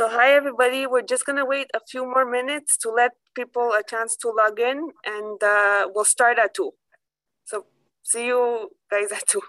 So hi everybody, we're just gonna wait a few more minutes to let people a chance to log in and uh, we'll start at two. So see you guys at two.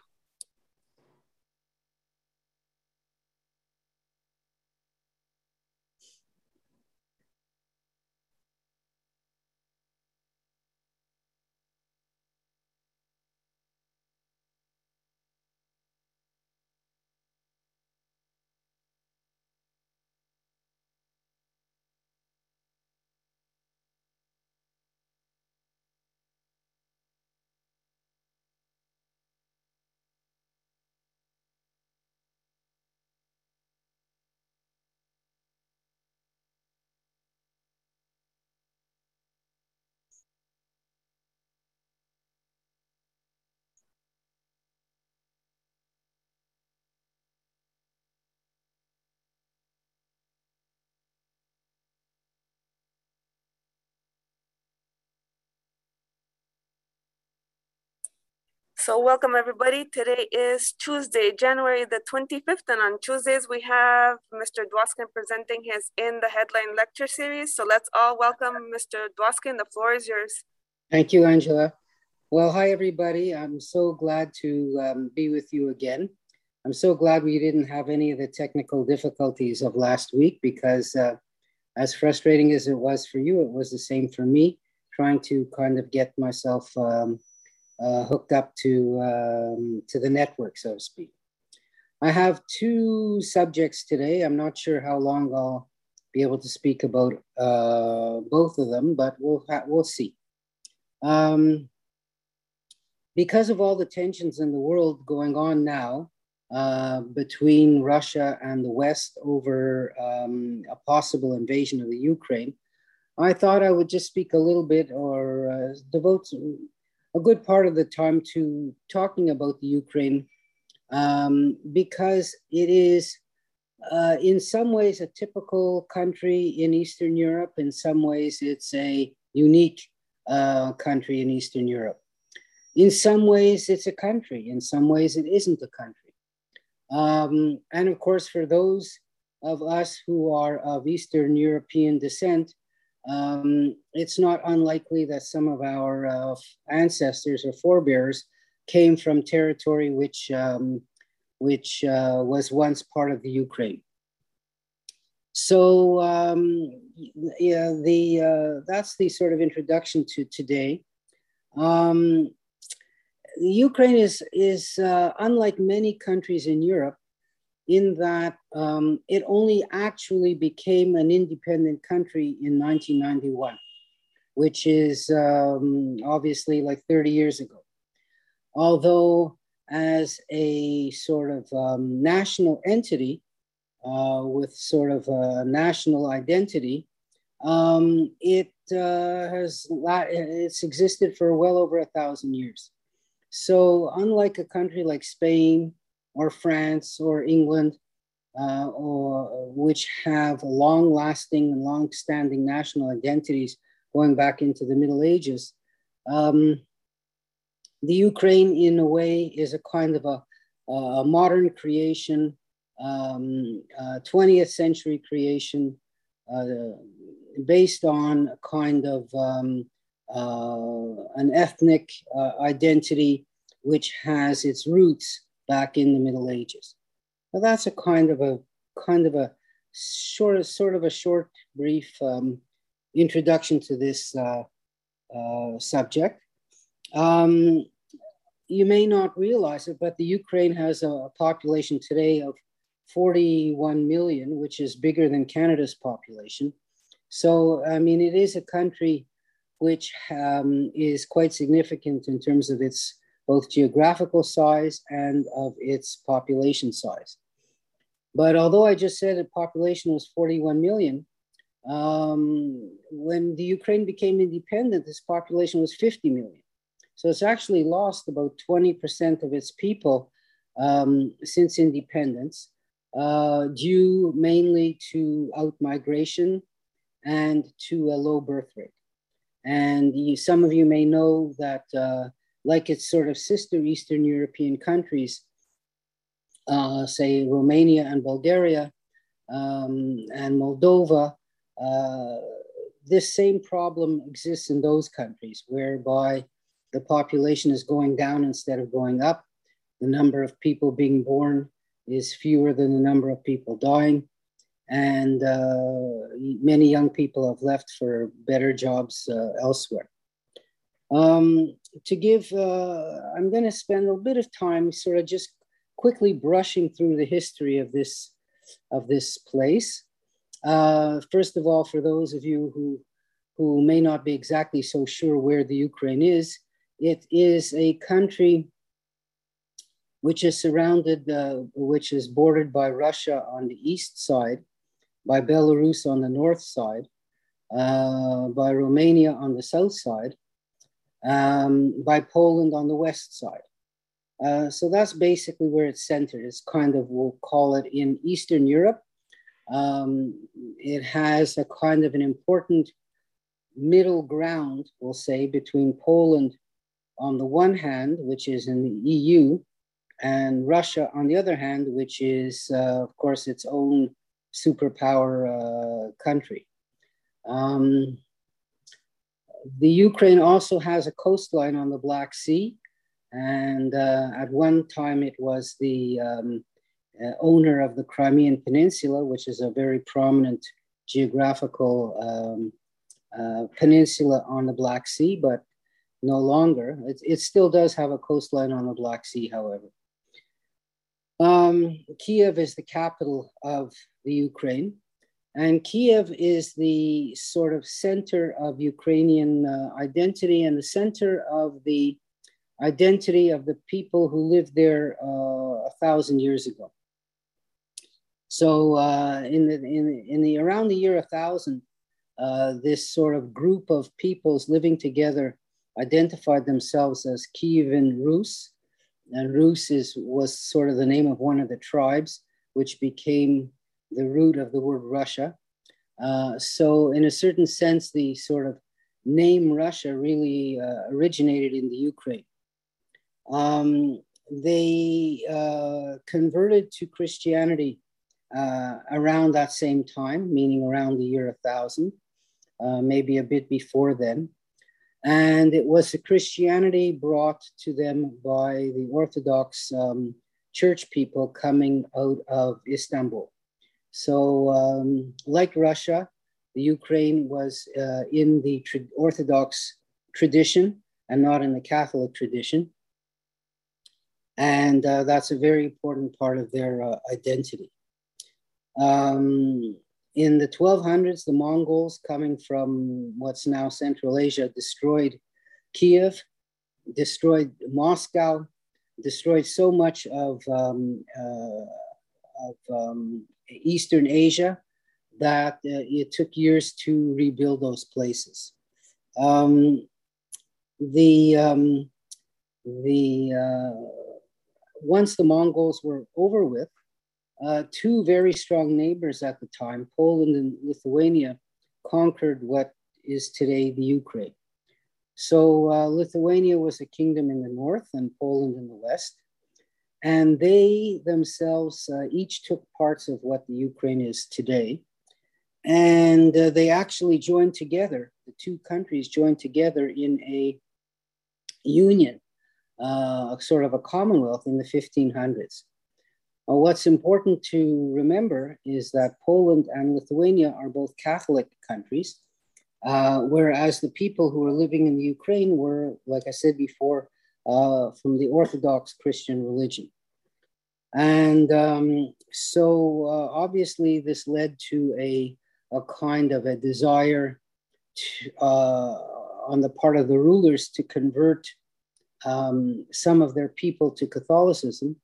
So welcome everybody. Today is Tuesday, January the 25th. And on Tuesdays, we have Mr. Dwoskin presenting his In the Headline lecture series. So let's all welcome Mr. Dwoskin. The floor is yours. Thank you, Angela. Well, hi everybody. I'm so glad to um, be with you again. I'm so glad we didn't have any of the technical difficulties of last week because uh, as frustrating as it was for you, it was the same for me, trying to kind of get myself um, uh, hooked up to, um, to the network, so to speak. I have two subjects today. I'm not sure how long I'll be able to speak about uh, both of them, but we'll, we'll see. Um, because of all the tensions in the world going on now uh, between Russia and the West over um, a possible invasion of the Ukraine, I thought I would just speak a little bit or uh, devote a good part of the time to talking about the Ukraine um, because it is, uh, in some ways, a typical country in Eastern Europe. In some ways, it's a unique uh, country in Eastern Europe. In some ways, it's a country. In some ways, it isn't a country. Um, and of course, for those of us who are of Eastern European descent, um, it's not unlikely that some of our uh, ancestors or forebears came from territory which, um, which uh, was once part of the Ukraine. So um, yeah, the, uh, that's the sort of introduction to today. Um, Ukraine is, is uh, unlike many countries in Europe, in that um, it only actually became an independent country in 1991, which is um, obviously like 30 years ago. Although, as a sort of um, national entity uh, with sort of a national identity, um, it uh, has it's existed for well over a thousand years. So, unlike a country like Spain or France or England, uh, or which have long-lasting and long-standing national identities going back into the Middle Ages. Um, the Ukraine, in a way, is a kind of a, a modern creation, um, 20th century creation, uh, based on a kind of um, uh, an ethnic uh, identity which has its roots back in the Middle Ages. Now that's a kind of a kind of a short, sort of a short, brief um, introduction to this uh, uh, subject. Um, you may not realize it, but the Ukraine has a population today of 41 million, which is bigger than Canada's population. So, I mean, it is a country which um, is quite significant in terms of its both geographical size and of its population size. But although I just said the population was 41 million, um, when the Ukraine became independent, this population was 50 million. So it's actually lost about 20% of its people um, since independence, uh, due mainly to outmigration and to a low birth rate. And you, some of you may know that uh, like its sort of sister Eastern European countries, uh, say Romania and Bulgaria, um, and Moldova, uh, this same problem exists in those countries whereby the population is going down instead of going up. The number of people being born is fewer than the number of people dying. And uh, many young people have left for better jobs uh, elsewhere. Um, to give, uh, I'm going to spend a bit of time sort of just quickly brushing through the history of this, of this place. Uh, first of all, for those of you who, who may not be exactly so sure where the Ukraine is, it is a country which is surrounded, uh, which is bordered by Russia on the east side, by Belarus on the north side, uh, by Romania on the south side, um, by Poland on the west side. Uh, so that's basically where it's centered. It's kind of, we'll call it in Eastern Europe. Um, it has a kind of an important middle ground, we'll say, between Poland on the one hand, which is in the EU, and Russia on the other hand, which is, uh, of course, its own superpower uh, country. Um, the Ukraine also has a coastline on the Black Sea, and uh, at one time it was the um, uh, owner of the Crimean Peninsula, which is a very prominent geographical um, uh, peninsula on the Black Sea, but no longer. It, it still does have a coastline on the Black Sea, however. Um, Kiev is the capital of the Ukraine, and Kiev is the sort of center of Ukrainian uh, identity and the center of the identity of the people who lived there uh, a thousand years ago. So uh, in the in, in the around the year 1000, uh, this sort of group of peoples living together identified themselves as Kievan Rus. And Rus is, was sort of the name of one of the tribes, which became the root of the word Russia. Uh, so, in a certain sense, the sort of name Russia really uh, originated in the Ukraine. Um, they uh, converted to Christianity uh, around that same time, meaning around the year 1000, uh, maybe a bit before then. And it was the Christianity brought to them by the Orthodox um, church people coming out of Istanbul. So, um, like Russia, the Ukraine was uh, in the tra- Orthodox tradition and not in the Catholic tradition. And uh, that's a very important part of their uh, identity. Um, in the 1200s, the Mongols coming from what's now Central Asia destroyed Kiev, destroyed Moscow, destroyed so much of, um, uh, of um, Eastern Asia that uh, it took years to rebuild those places. Um, the um, the uh, once the Mongols were over with, uh, two very strong neighbors at the time, Poland and Lithuania, conquered what is today the Ukraine. So uh, Lithuania was a kingdom in the north and Poland in the west. And they themselves uh, each took parts of what the Ukraine is today. And uh, they actually joined together, the two countries joined together in a union, uh, sort of a commonwealth in the 1500s. Uh, what's important to remember is that Poland and Lithuania are both Catholic countries, uh, whereas the people who are living in the Ukraine were, like I said before, uh, from the Orthodox Christian religion. And um, so uh, obviously, this led to a, a kind of a desire to, uh, on the part of the rulers to convert um, some of their people to Catholicism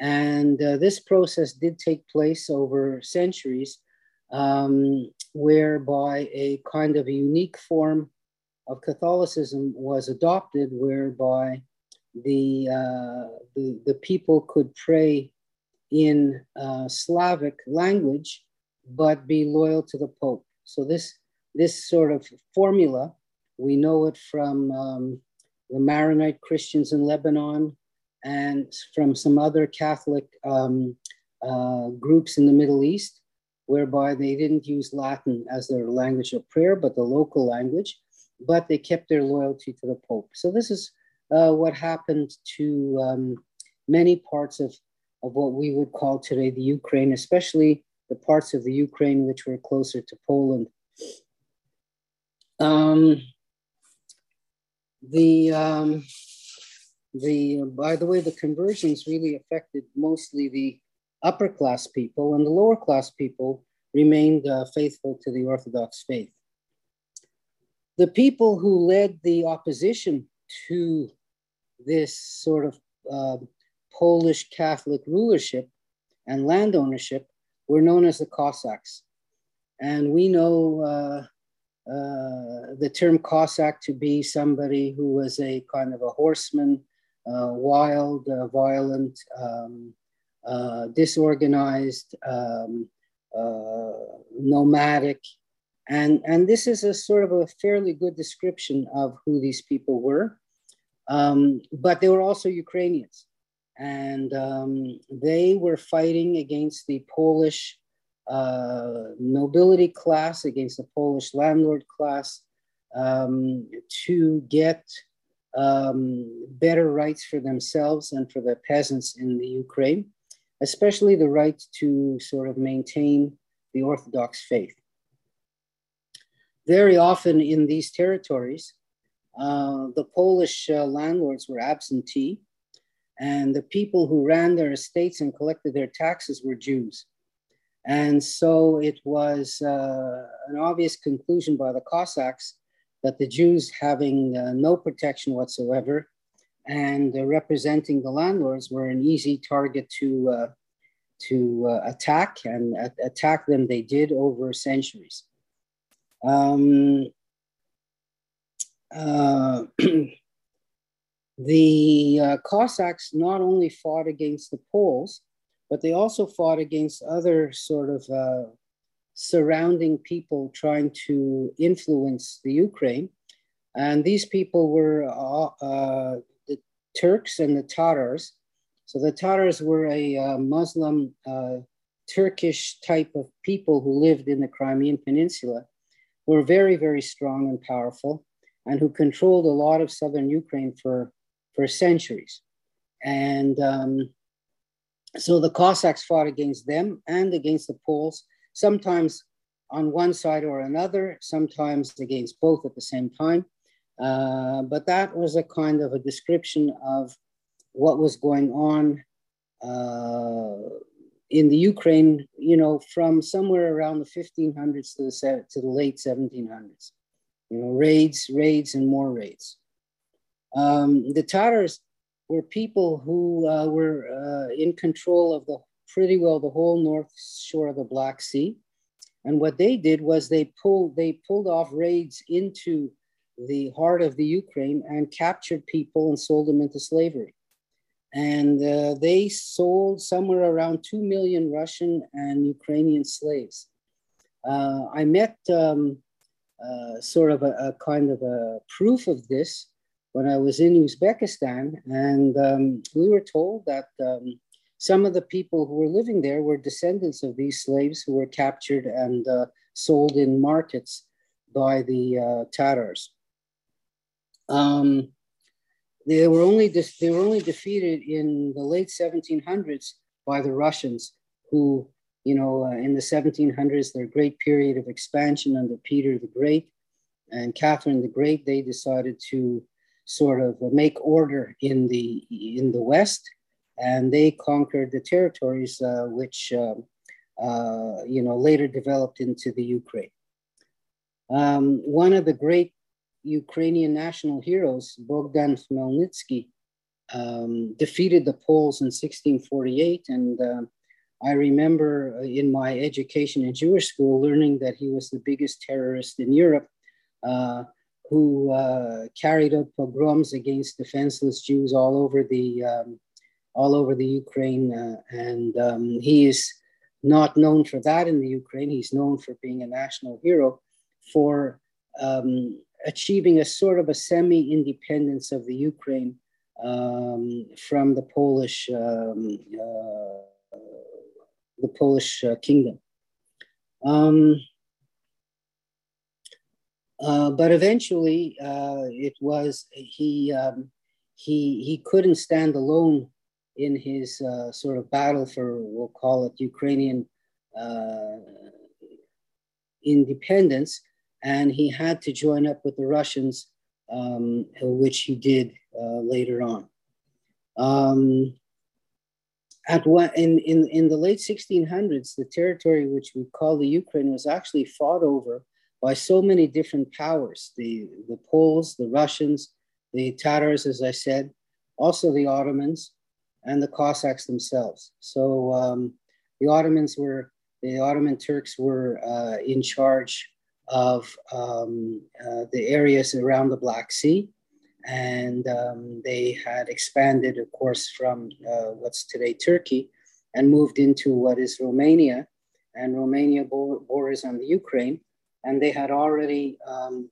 and uh, this process did take place over centuries, um, whereby a kind of a unique form of Catholicism was adopted, whereby the, uh, the, the, people could pray in uh, Slavic language, but be loyal to the Pope. So this, this sort of formula, we know it from um, the Maronite Christians in Lebanon, and from some other Catholic um, uh, groups in the Middle East. whereby they didn't use Latin as their language of prayer, but the local language, but they kept their loyalty to the Pope. So this is uh, what happened to um, many parts of, of what we would call today the Ukraine, especially the parts of the Ukraine which were closer to Poland. Um, the um, the by the way, the conversions really affected mostly the upper class people, and the lower class people remained uh, faithful to the Orthodox faith. The people who led the opposition to this sort of uh, Polish Catholic rulership and land ownership were known as the Cossacks. And we know uh, uh, the term Cossack to be somebody who was a kind of a horseman, uh, wild, uh, violent, um, uh, disorganized, um, uh, nomadic. And, and this is a sort of a fairly good description of who these people were. Um, but they were also Ukrainians. And um, they were fighting against the Polish uh, nobility class, against the Polish landlord class, um, to get um, better rights for themselves and for the peasants in the Ukraine especially the right to sort of maintain the Orthodox faith. Very often in these territories, uh, the Polish uh, landlords were absentee, and the people who ran their estates and collected their taxes were Jews. And so it was uh, an obvious conclusion by the Cossacks that the Jews, having uh, no protection whatsoever, and uh, representing the landlords were an easy target to to attack, and attack them they did over centuries. Um, uh, the uh, Cossacks not only fought against the Poles, but they also fought against other sort of uh, surrounding people trying to influence the Ukraine. And these people were uh, uh, Turks and the Tatars. So the Tatars were a uh, Muslim Turkish type of people who lived in the Crimean Peninsula, were very, very strong and powerful, and who controlled a lot of southern Ukraine for, for centuries. And um, so the Cossacks fought against them and against the Poles, sometimes on one side or another, sometimes against both at the same time. Uh, but that was a kind of a description of what was going on uh, in the Ukraine, you know, from somewhere around the 1500s to the, to the late 1700s. You know, raids, raids, and more raids. Um, the Tatars were people who uh, were uh, in control of the pretty well the whole north shore of the Black Sea. And what they did was they pulled they pulled off raids into the heart of the Ukraine and captured people and sold them into slavery. And uh, they sold somewhere around 2 million Russian and Ukrainian slaves. Uh, I met um, uh, sort of a, a, kind of a proof of this when I was in Uzbekistan. And um, we were told that um, some of the people who were living there were descendants of these slaves who were captured and uh, sold in markets by the uh, Tatars. Um, they were only they were only defeated in the late 1700s by the Russians, who you know uh, in the 1700s their great period of expansion under Peter the Great and Catherine the Great, they decided to sort of make order in the in the West, and they conquered the territories uh, which uh, uh, you know later developed into the Ukraine. Um, one of the great Ukrainian national heroes, Bogdan Khmelnytsky, um, defeated the Poles in 1648. And uh, I remember in my education in Jewish school learning that he was the biggest terrorist in Europe uh, who uh, carried out pogroms against defenseless Jews all over the, um, all over the Ukraine. Uh, and um, he is not known for that in the Ukraine. He's known for being a national hero for um, achieving a sort of a semi-independence of the Ukraine um, from the Polish um, uh, the Polish uh, kingdom. Um, uh, but eventually, uh, it was he um, he he couldn't stand alone in his sort of battle for we'll call it Ukrainian independence, and he had to join up with the Russians, um, which he did uh, later on. Um, at one, in, in, in the late 1600s, the territory which we call the Ukraine was actually fought over by so many different powers the, the Poles, the Russians, the Tatars, as I said, also the Ottomans, and the Cossacks themselves. So um, the Ottomans were, the Ottoman Turks were uh, in charge of um, uh, the areas around the Black Sea and um, they had expanded, of course, from uh, what's today Turkey and moved into what is Romania. And Romania borders on the Ukraine. And they had already um,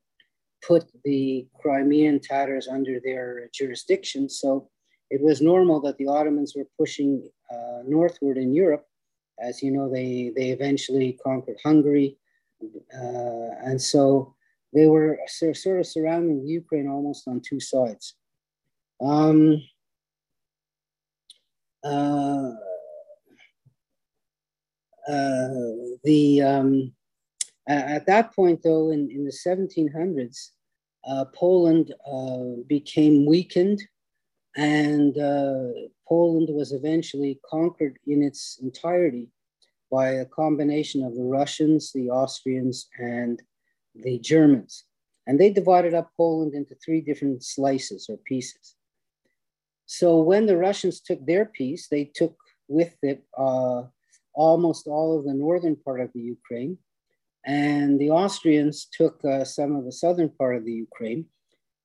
put the Crimean Tatars under their jurisdiction. So it was normal that the Ottomans were pushing uh, northward in Europe. As you know, they, they eventually conquered Hungary. Uh, and so they were sort of surrounding Ukraine almost on two sides. Um, uh, uh, the um, at that point, though, in, in the 1700s, uh, Poland uh, became weakened, and uh, Poland was eventually conquered in its entirety by a combination of the Russians, the Austrians, and the Germans. And they divided up Poland into three different slices or pieces. So when the Russians took their piece, they took with it uh, almost all of the northern part of the Ukraine. And the Austrians took uh, some of the southern part of the Ukraine.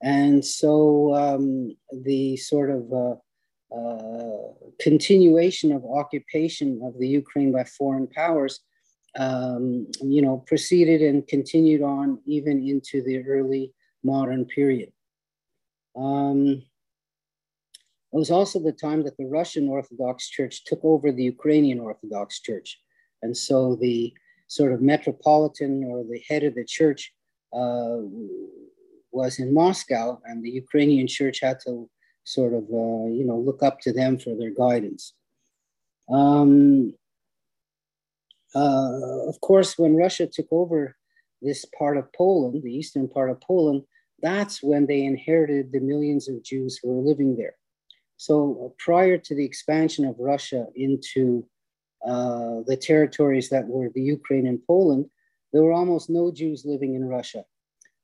And so um, the sort of uh, uh continuation of occupation of the Ukraine by foreign powers um, you know, proceeded and continued on even into the early modern period. Um, it was also the time that the Russian Orthodox Church took over the Ukrainian Orthodox Church. And so the sort of metropolitan or the head of the church uh, was in Moscow, and the Ukrainian church had to sort of, uh, you know, look up to them for their guidance. Um, uh, of course, when Russia took over this part of Poland, the eastern part of Poland, that's when they inherited the millions of Jews who were living there. So uh, prior to the expansion of Russia into uh, the territories that were the Ukraine and Poland, there were almost no Jews living in Russia.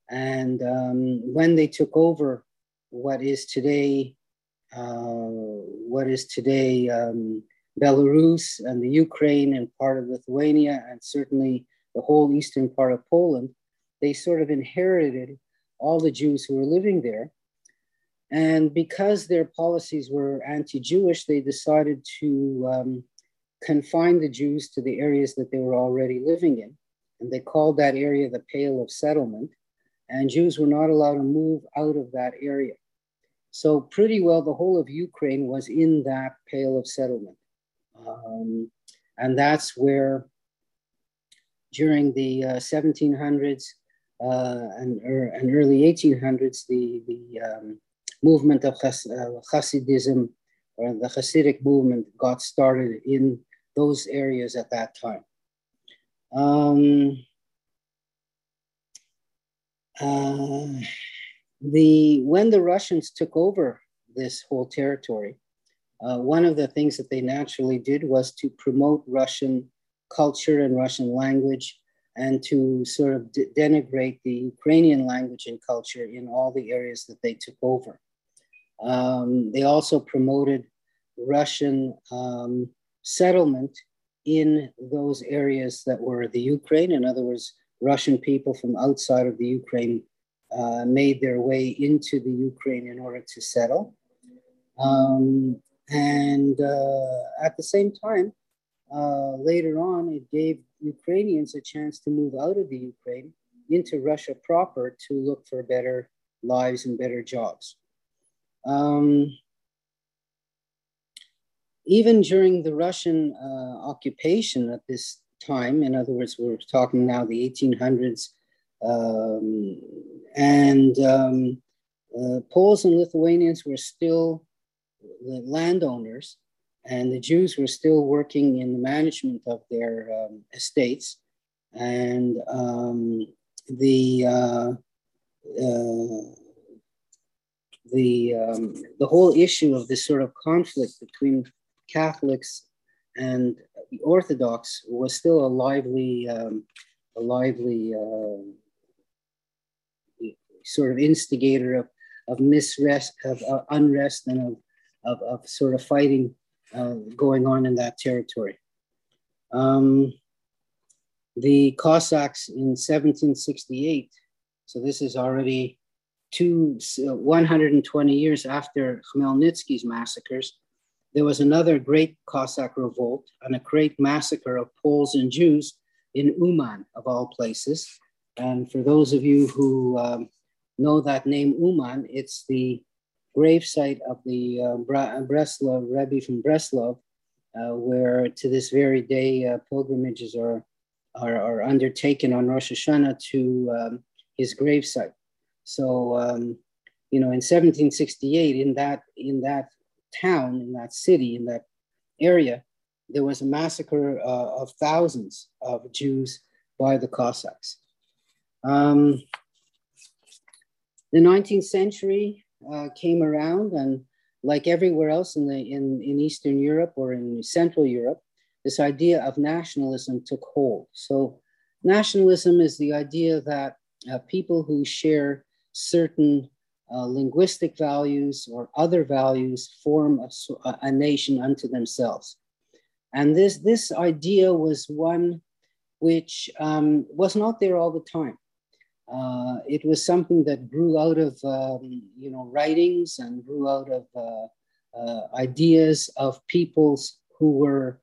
And um, when they took over what is today, uh, what is today um, Belarus and the Ukraine and part of Lithuania and certainly the whole eastern part of Poland, they sort of inherited all the Jews who were living there. And because their policies were anti Jewish, they decided to um, confine the Jews to the areas that they were already living in. And they called that area the Pale of Settlement. And Jews were not allowed to move out of that area. So, pretty well, the whole of Ukraine was in that Pale of Settlement. Um, and that's where during the uh, 1700s uh, and, er, and, early 1800s, the, the um, movement of Has, uh, Hasidism or the Hasidic movement got started in those areas at that time. Um, uh, the when the Russians took over this whole territory, uh, one of the things that they naturally did was to promote Russian culture and Russian language and to sort of de- denigrate the Ukrainian language and culture in all the areas that they took over. Um, they also promoted Russian um, settlement in those areas that were the Ukraine. In other words, Russian people from outside of the Ukraine uh, made their way into the Ukraine in order to settle. Um, and uh, at the same time, uh, later on, it gave Ukrainians a chance to move out of the Ukraine into Russia proper to look for better lives and better jobs. Um, even during the Russian uh, occupation at this time. In other words, we're talking now the 1800s. Um, and um, uh, Poles and Lithuanians were still landowners, and the Jews were still working in the management of their um, estates. And um, the uh, uh, the um, the whole issue of this sort of conflict between Catholics and the Orthodox was still a lively um, a lively uh, sort of instigator of of misrest of uh, unrest and of, of, of sort of fighting uh, going on in that territory. Um, the Cossacks in 1768, so this is already two, 120 years after Khmelnytsky's massacres, there was another great Cossack revolt and a great massacre of Poles and Jews in Uman, of all places. And for those of you who um, know that name Uman, it's the gravesite of the uh, Breslov, Rebbe from Breslov, uh, where to this very day uh, pilgrimages are, are, are, undertaken on Rosh Hashanah to um, his gravesite. So, um, you know, in 1768, in that in that town, in that city, in that area, there was a massacre uh, of thousands of Jews by the Cossacks. Um, the 19th century uh, came around, and like everywhere else in, the, in, in Eastern Europe or in Central Europe, this idea of nationalism took hold. So, nationalism is the idea that uh, people who share certain uh, linguistic values or other values form a, a, nation unto themselves. And this, this idea was one which um, was not there all the time. Uh, it was something that grew out of um, you know writings and grew out of uh, uh ideas of peoples who were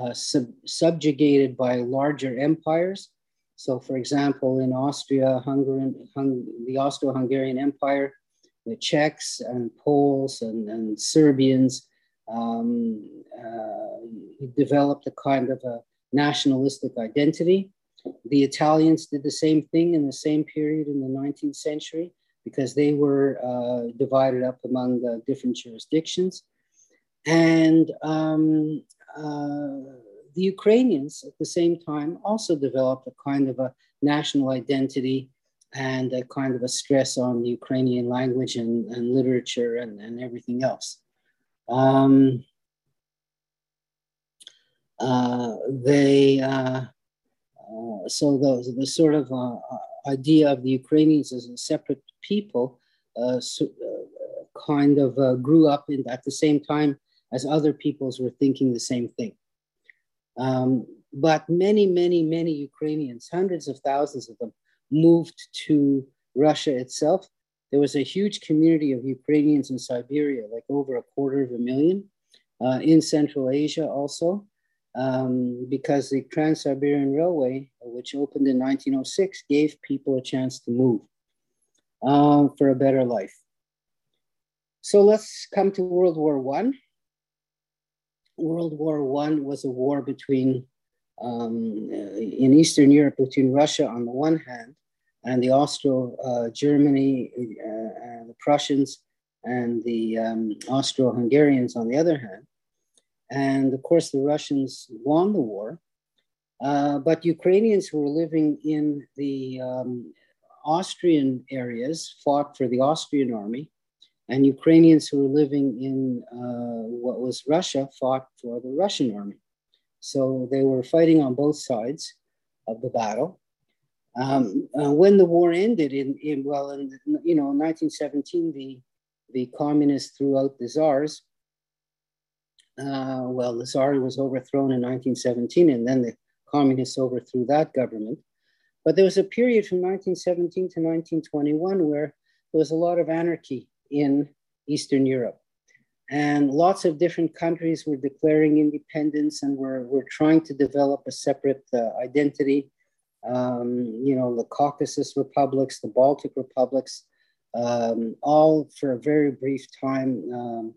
uh, sub- subjugated by larger empires so, for example, in Austria, Hungary, Hung, the Austro-Hungarian Empire, the Czechs and Poles and, and Serbians um, uh, developed a kind of a nationalistic identity. The Italians did the same thing in the same period in the 19th century because they were uh, divided up among the different jurisdictions. And um, uh, the Ukrainians at the same time also developed a kind of a national identity and a kind of a stress on the Ukrainian language and, and literature and, and everything else. Um, uh, they uh, uh, so the, the sort of uh, uh, idea of the Ukrainians as a separate people uh, so, kind of grew up in, at the same time as other peoples were thinking the same thing. Um, but many, many, many Ukrainians, hundreds of thousands of them, moved to Russia itself. There was a huge community of Ukrainians in Siberia, like over a quarter of a million, uh, in Central Asia also, um, because the Trans Siberian Railway, which opened in 1906, gave people a chance to move uh, for a better life. So let's come to World War One. World War One was a war between um, in Eastern Europe between Russia on the one hand and the Austro uh, Germany, uh, the Prussians, and the um, Austro Hungarians on the other hand. And of course, the Russians won the war, uh, but Ukrainians who were living in the um, Austrian areas fought for the Austrian army and Ukrainians who were living in uh, what was Russia fought for the Russian army. So they were fighting on both sides of the battle. Um, uh, when the war ended, in, in well, in you know 1917, the the communists threw out the czars. Uh, well, the czar was overthrown in 1917, and then the communists overthrew that government. But there was a period from 1917 to 1921 where there was a lot of anarchy in Eastern Europe. And lots of different countries were declaring independence and were, were trying to develop a separate uh, identity. Um, you know, the Caucasus republics, the Baltic republics, um, all for a very brief time um,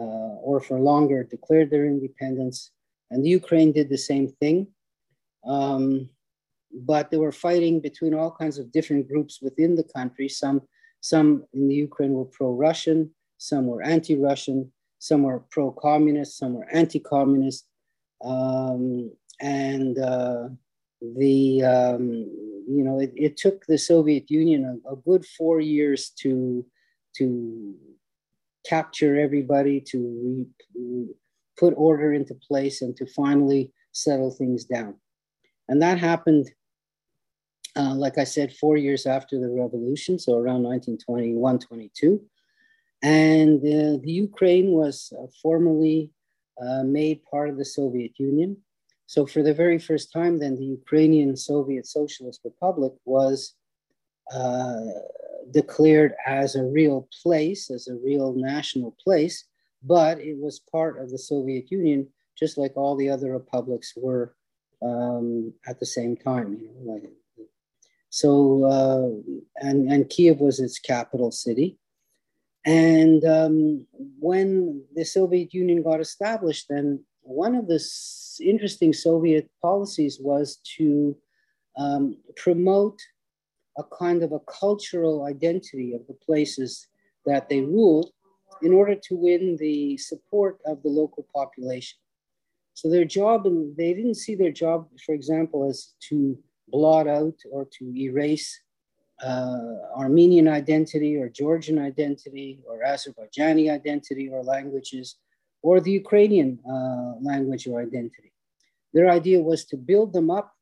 or for longer declared their independence. And the Ukraine did the same thing. Um, but they were fighting between all kinds of different groups within the country. Some, some in the Ukraine were pro-Russian, some were anti-Russian, some were pro-communist, some were anti-communist, um, and uh, the um, you know it, it, took the Soviet Union a, a, good four years to to capture everybody, to re, put order into place, and to finally settle things down. And that happened uh, like I said, four years after the revolution, so around 1921 22. And uh, the Ukraine was uh, formally uh, made part of the Soviet Union. So, for the very first time, then the Ukrainian Soviet Socialist Republic was uh, declared as a real place, as a real national place, but it was part of the Soviet Union, just like all the other republics were um, at the same time. You know, like so, uh, and, and Kiev was its capital city. And um, when the Soviet Union got established, then one of the interesting Soviet policies was to um, promote a kind of a cultural identity of the places that they ruled in order to win the support of the local population. So their job, and they didn't see their job, for example, as to blot out or to erase uh, Armenian identity or Georgian identity or Azerbaijani identity or languages or the Ukrainian uh, language or identity. Their idea was to build them up,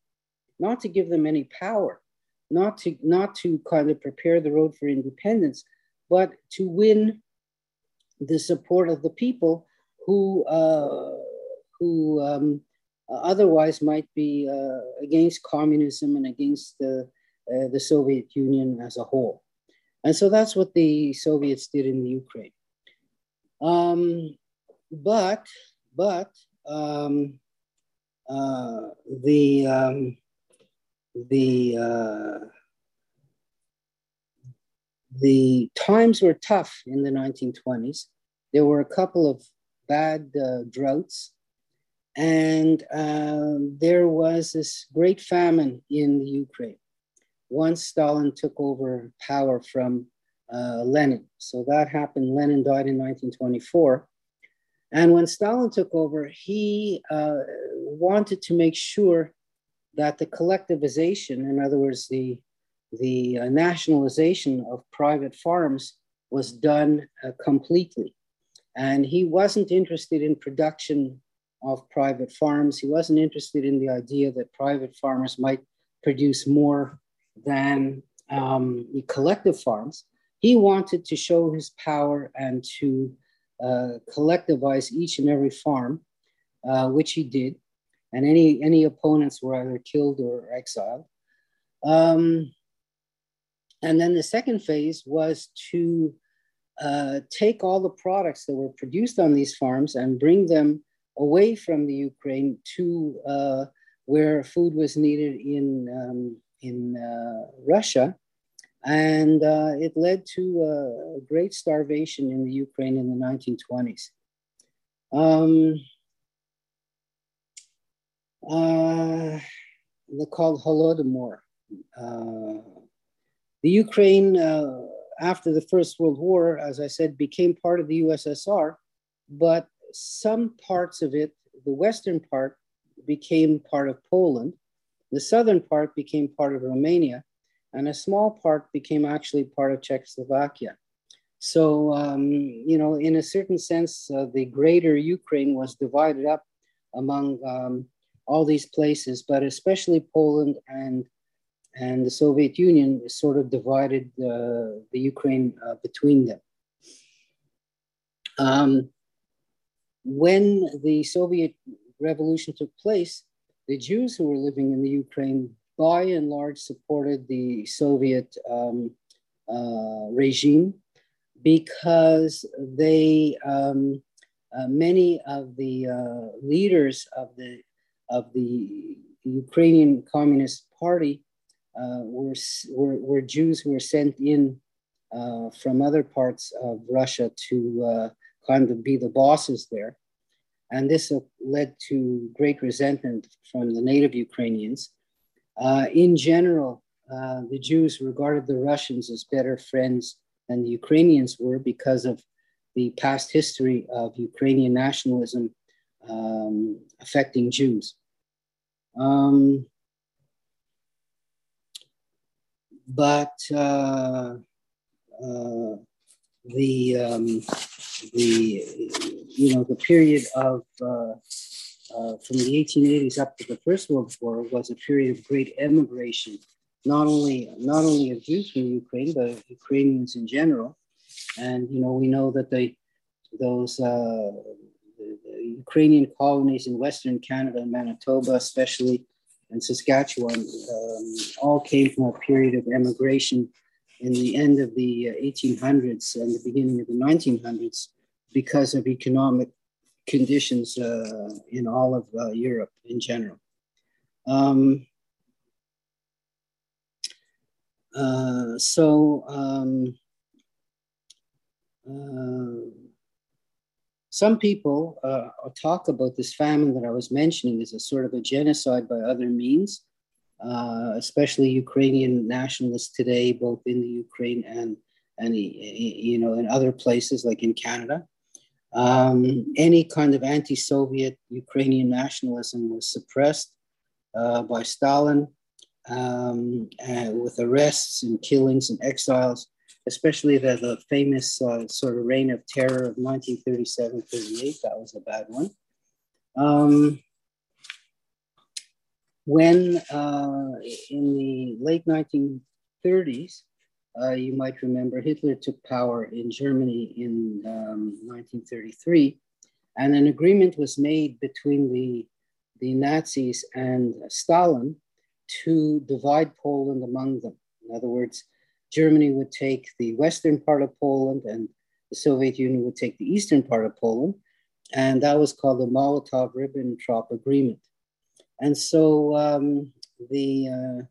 not to give them any power, not to, not to kind of prepare the road for independence, but to win the support of the people who, uh, who um, otherwise might be uh, against communism and against the, uh, the Soviet Union as a whole. And so that's what the Soviets did in the Ukraine. Um, but, but um, uh, the, um, the, uh, the times were tough in the 1920s. There were a couple of bad uh, droughts and um, there was this great famine in the Ukraine once Stalin took over power from uh, Lenin. So that happened. Lenin died in 1924. And when Stalin took over, he uh, wanted to make sure that the collectivization, in other words, the, the uh, nationalization of private farms, was done uh, completely. And he wasn't interested in production of private farms. He wasn't interested in the idea that private farmers might produce more than um, collective farms. He wanted to show his power and to uh, collectivize each and every farm, uh, which he did. And any, any opponents were either killed or exiled. Um, and then the second phase was to uh, take all the products that were produced on these farms and bring them away from the Ukraine to uh, where food was needed in, um, in uh, Russia. And uh, it led to a great starvation in the Ukraine in the 1920s. Um, uh, they're called Holodomor. Uh, the Ukraine, uh, after the First World War, as I said, became part of the USSR, but some parts of it, the western part became part of Poland, the southern part became part of Romania, and a small part became actually part of Czechoslovakia. So, um, you know, in a certain sense, uh, the greater Ukraine was divided up among um, all these places, but especially Poland and and the Soviet Union sort of divided uh, the Ukraine uh, between them. Um, when the Soviet revolution took place, the Jews who were living in the Ukraine, by and large, supported the Soviet um, uh, regime because they, um, uh, many of the uh, leaders of the of the Ukrainian Communist Party uh, were, were, were Jews who were sent in uh, from other parts of Russia to uh, kind of be the bosses there. and this led to great resentment from the native Ukrainians. Uh, in general, uh, the Jews regarded the Russians as better friends than the Ukrainians were because of the past history of Ukrainian nationalism um, affecting Jews. Um, but uh, uh, the um, the you know the period of uh, uh, from the 1880s up to the First World War was a period of great emigration, not only not only of Jews from Ukraine but Ukrainians in general, and you know we know that they those uh, Ukrainian colonies in Western Canada and Manitoba, especially and Saskatchewan, um, all came from a period of emigration in the end of the 1800s and the beginning of the 1900s because of economic conditions uh, in all of uh, Europe in general. Um, uh, so, um, uh, some people uh, talk about this famine that I was mentioning as a sort of a genocide by other means uh, especially Ukrainian nationalists today, both in the Ukraine and and you know in other places like in Canada. Um, any kind of anti-Soviet Ukrainian nationalism was suppressed uh, by Stalin, um, with arrests and killings and exiles, especially the, the famous uh, sort of reign of terror of 1937-38. That was a bad one. Um, when uh, in the late 1930s, uh, you might remember Hitler took power in Germany in um, 1933, and an agreement was made between the, the Nazis and Stalin to divide Poland among them. In other words, Germany would take the western part of Poland and the Soviet Union would take the eastern part of Poland. And that was called the Molotov Ribbentrop Agreement. And so um, the, uh,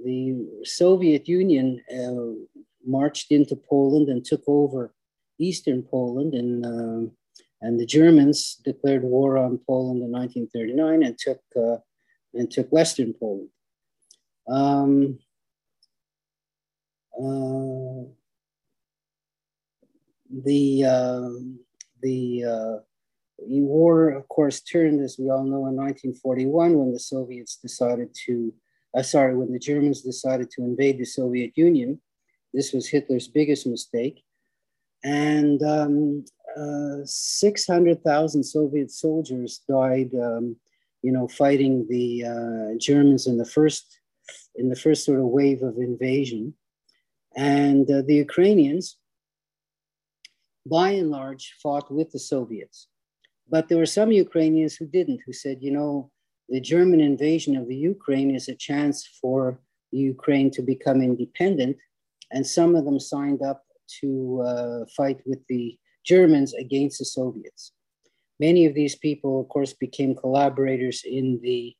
the Soviet Union uh, marched into Poland and took over eastern Poland, and, uh, and the Germans declared war on Poland in 1939 and took, uh, and took western Poland. Um, uh, the uh, the uh, war, of course, turned, as we all know, in 1941 when the Soviets decided to, uh, sorry, when the Germans decided to invade the Soviet Union. This was Hitler's biggest mistake. And um, uh, 600,000 Soviet soldiers died, um, you know, fighting the uh, Germans in the first, in the first sort of wave of invasion. And uh, the Ukrainians, by and large, fought with the Soviets. But there were some Ukrainians who didn't, who said, you know, the German invasion of the Ukraine is a chance for Ukraine to become independent. And some of them signed up to uh, fight with the Germans against the Soviets. Many of these people, of course, became collaborators in the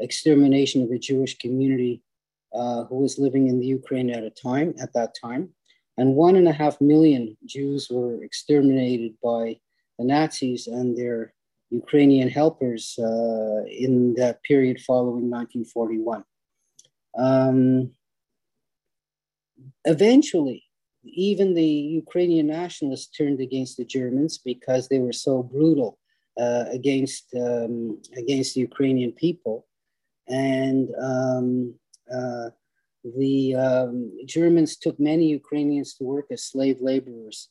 extermination of the Jewish community uh, who was living in the Ukraine at a time at that time, and one and a half million Jews were exterminated by the Nazis and their Ukrainian helpers uh, in that period following 1941. Um, eventually, even the Ukrainian nationalists turned against the Germans because they were so brutal uh, against um, against the Ukrainian people, and um, the um, Germans took many Ukrainians to work as slave laborers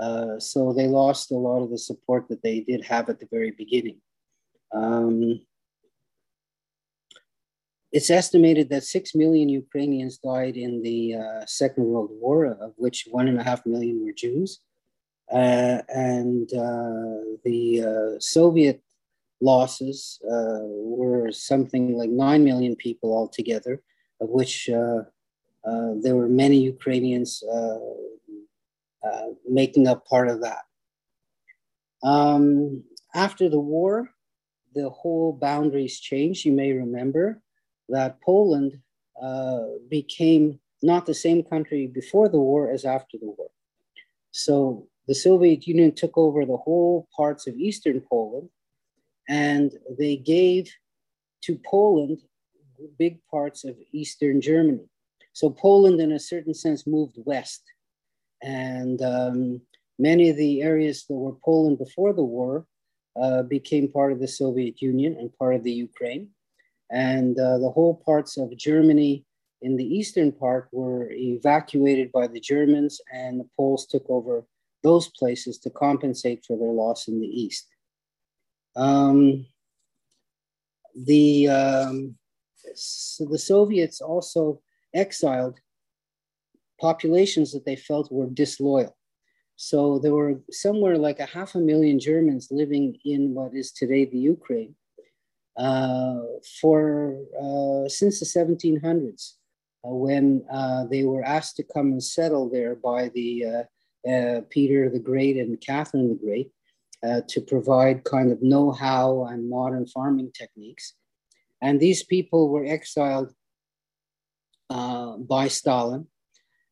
uh, so they lost a lot of the support that they did have at the very beginning. Um, it's estimated that six million Ukrainians died in the uh, Second World War, of which one and a half million were Jews. Uh, and uh, the uh, Soviet losses were something like nine million people altogether, of which there were many Ukrainians uh, making up part of that. Um, after the war, the whole boundaries changed. You may remember that Poland uh, became not the same country before the war as after the war. So the Soviet Union took over the whole parts of Eastern Poland, and they gave to Poland big parts of Eastern Germany. So Poland, in a certain sense, moved west. And um, many of the areas that were Poland before the war uh, became part of the Soviet Union and part of the Ukraine. And uh, the whole parts of Germany in the eastern part were evacuated by the Germans, and the Poles took over those places to compensate for their loss in the east. Um, the, um, so the Soviets also exiled populations that they felt were disloyal. So there were somewhere like a half a million Germans living in what is today the Ukraine uh, for uh, since the 1700s, uh, when uh, they were asked to come and settle there by the uh, uh, Peter the Great and Catherine the Great to provide kind of know-how and modern farming techniques. And these people were exiled by Stalin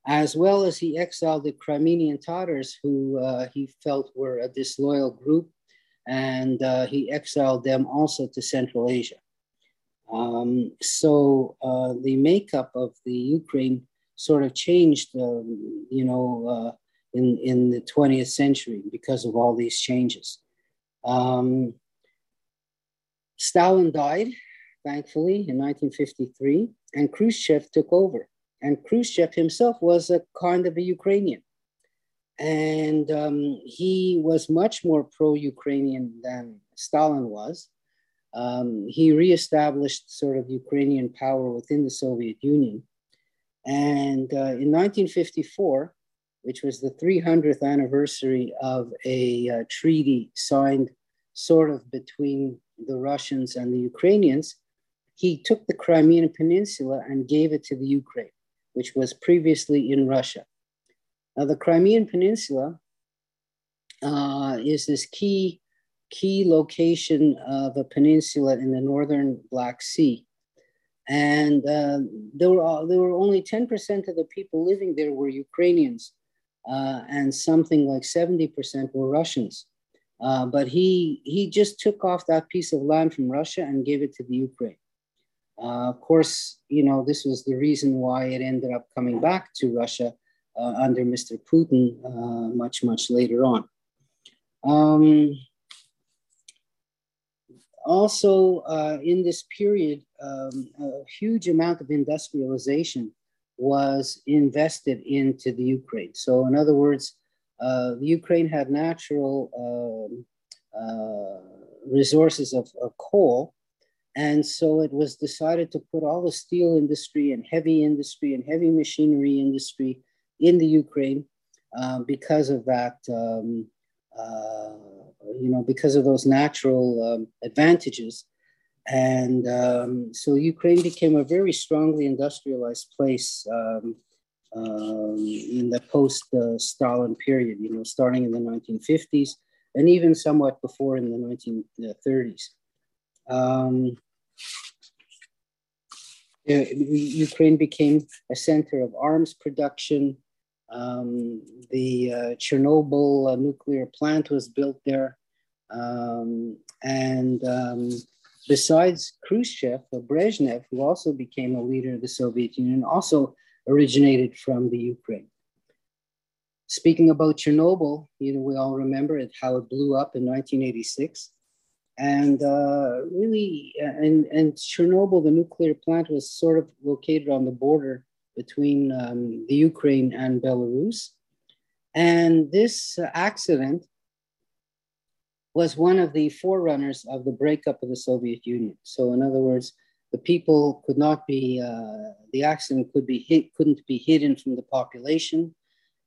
as well as he exiled the Crimean Tatars, who uh, he felt were a disloyal group, and uh, he exiled them also to Central Asia. Um, so uh, the makeup of the Ukraine sort of changed, um, you know, uh, in, in the 20th century because of all these changes. Um, Stalin died, thankfully, in 1953, and Khrushchev took over. And Khrushchev himself was a kind of a Ukrainian. And um, he was much more pro Ukrainian than Stalin was. Um, he reestablished sort of Ukrainian power within the Soviet Union. And uh, in 1954, which was the 300th anniversary of a uh, treaty signed sort of between the Russians and the Ukrainians, he took the Crimean Peninsula and gave it to the Ukraine which was previously in Russia. Now, the Crimean Peninsula uh, is this key, key location of a peninsula in the northern Black Sea. And uh, there, were, there were only 10% of the people living there were Ukrainians, uh, and something like 70% were Russians. Uh, but he, he just took off that piece of land from Russia and gave it to the Ukraine. Uh, of course, you know, this was the reason why it ended up coming back to Russia uh, under Mr. Putin uh, much, much later on. Um, also, uh, in this period, um, a huge amount of industrialization was invested into the Ukraine. So, in other words, uh, the Ukraine had natural um, uh, resources of, of coal, and so it was decided to put all the steel industry and heavy industry and heavy machinery industry in the Ukraine uh, because of that, um, uh, you know, because of those natural um, advantages. And um, so Ukraine became a very strongly industrialized place um, um, in the post uh, Stalin period, you know, starting in the 1950s and even somewhat before in the 1930s. Um, Ukraine became a center of arms production. Um, the uh, Chernobyl uh, nuclear plant was built there. Um, and um, besides Khrushchev, uh, Brezhnev, who also became a leader of the Soviet Union, also originated from the Ukraine. Speaking about Chernobyl, you know, we all remember it, how it blew up in 1986 and uh, really, and, and Chernobyl, the nuclear plant, was sort of located on the border between um, the Ukraine and Belarus. And this accident was one of the forerunners of the breakup of the Soviet Union. So, in other words, the people could not be, uh, the accident could be hit, couldn't be hidden from the population.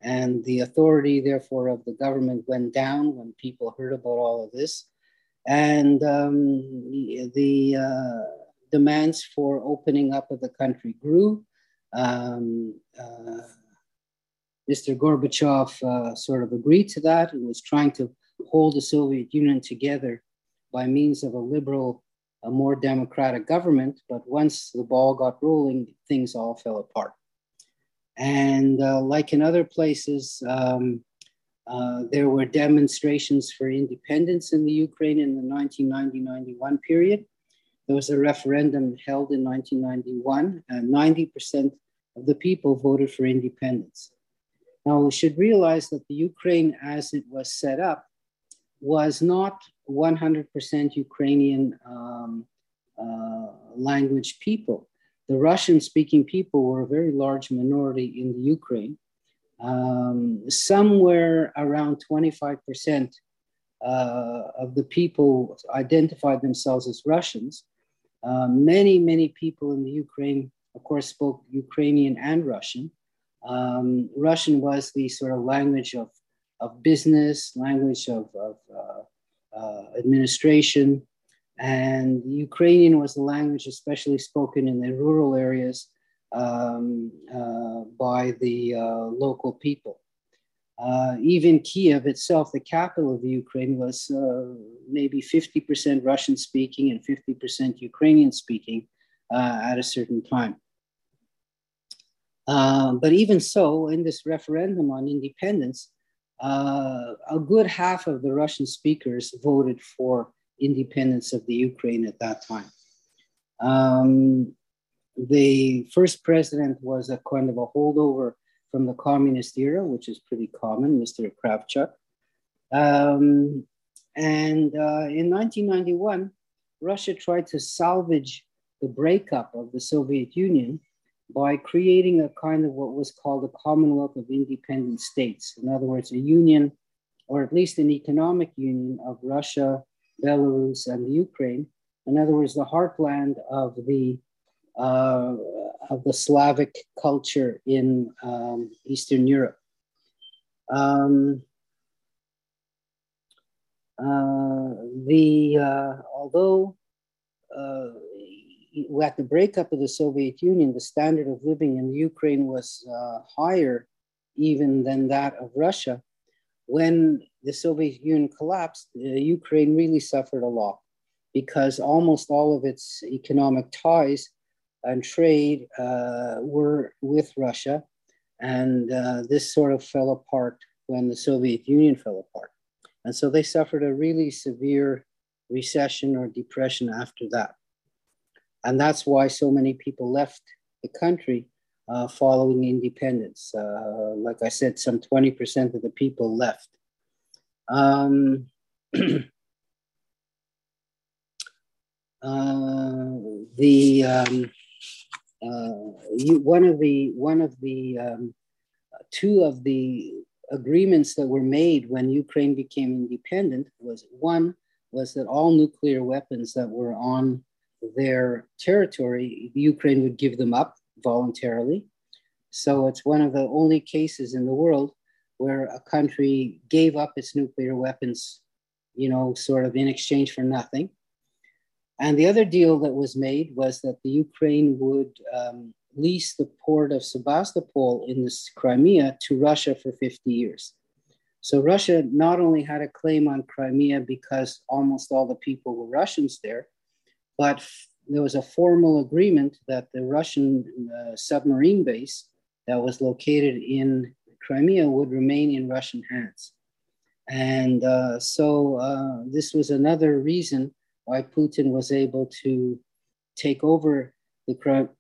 And the authority, therefore, of the government went down when people heard about all of this and um, the uh, demands for opening up of the country grew. Um, uh, Mr. Gorbachev uh, sort of agreed to that and was trying to hold the Soviet Union together by means of a liberal, a more democratic government. But once the ball got rolling, things all fell apart. And uh, like in other places, um, Uh, there were demonstrations for independence in the Ukraine in the 1990-91 period. There was a referendum held in 1991, and 90% of the people voted for independence. Now, we should realize that the Ukraine, as it was set up, was not 100% Ukrainian um, uh, language people. The Russian speaking people were a very large minority in the Ukraine. Um, somewhere around 25% uh, of the people identified themselves as Russians. Uh, many, many people in the Ukraine, of course, spoke Ukrainian and Russian. Um, Russian was the sort of language of, of business, language of, of uh, uh, administration, and Ukrainian was the language especially spoken in the rural areas um, uh, by the uh, local people. Uh, even Kiev itself, the capital of the Ukraine, was uh, maybe 50% Russian speaking and 50% Ukrainian speaking at a certain time. But even so, in this referendum on independence, uh, a good half of the Russian speakers voted for independence of the Ukraine at that time. Um, the first president was a kind of a holdover from the communist era, which is pretty common, Mr. Kravchuk. Um, and uh, in 1991, Russia tried to salvage the breakup of the Soviet Union by creating a kind of what was called a Commonwealth of Independent States. In other words, a union, or at least an economic union of Russia, Belarus, and Ukraine. In other words, the heartland of the uh, of the Slavic culture in um, Eastern Europe. Um, uh, the uh, although uh, at the breakup of the Soviet Union, the standard of living in Ukraine was uh, higher even than that of Russia. When the Soviet Union collapsed, uh, Ukraine really suffered a lot because almost all of its economic ties and trade uh, were with Russia. And uh, this sort of fell apart when the Soviet Union fell apart. And so they suffered a really severe recession or depression after that. And that's why so many people left the country uh, following independence. Uh, like I said, some 20% of the people left. Um, uh, the um, you, one of the one of the um, two of the agreements that were made when Ukraine became independent was one was that all nuclear weapons that were on their territory, Ukraine would give them up voluntarily. So it's one of the only cases in the world where a country gave up its nuclear weapons, you know, sort of in exchange for nothing. And the other deal that was made was that the Ukraine would um, lease the port of Sebastopol in this Crimea to Russia for 50 years. So Russia not only had a claim on Crimea because almost all the people were Russians there, but there was a formal agreement that the Russian uh, submarine base that was located in Crimea would remain in Russian hands. And uh, so uh, this was another reason why Putin was able to take over the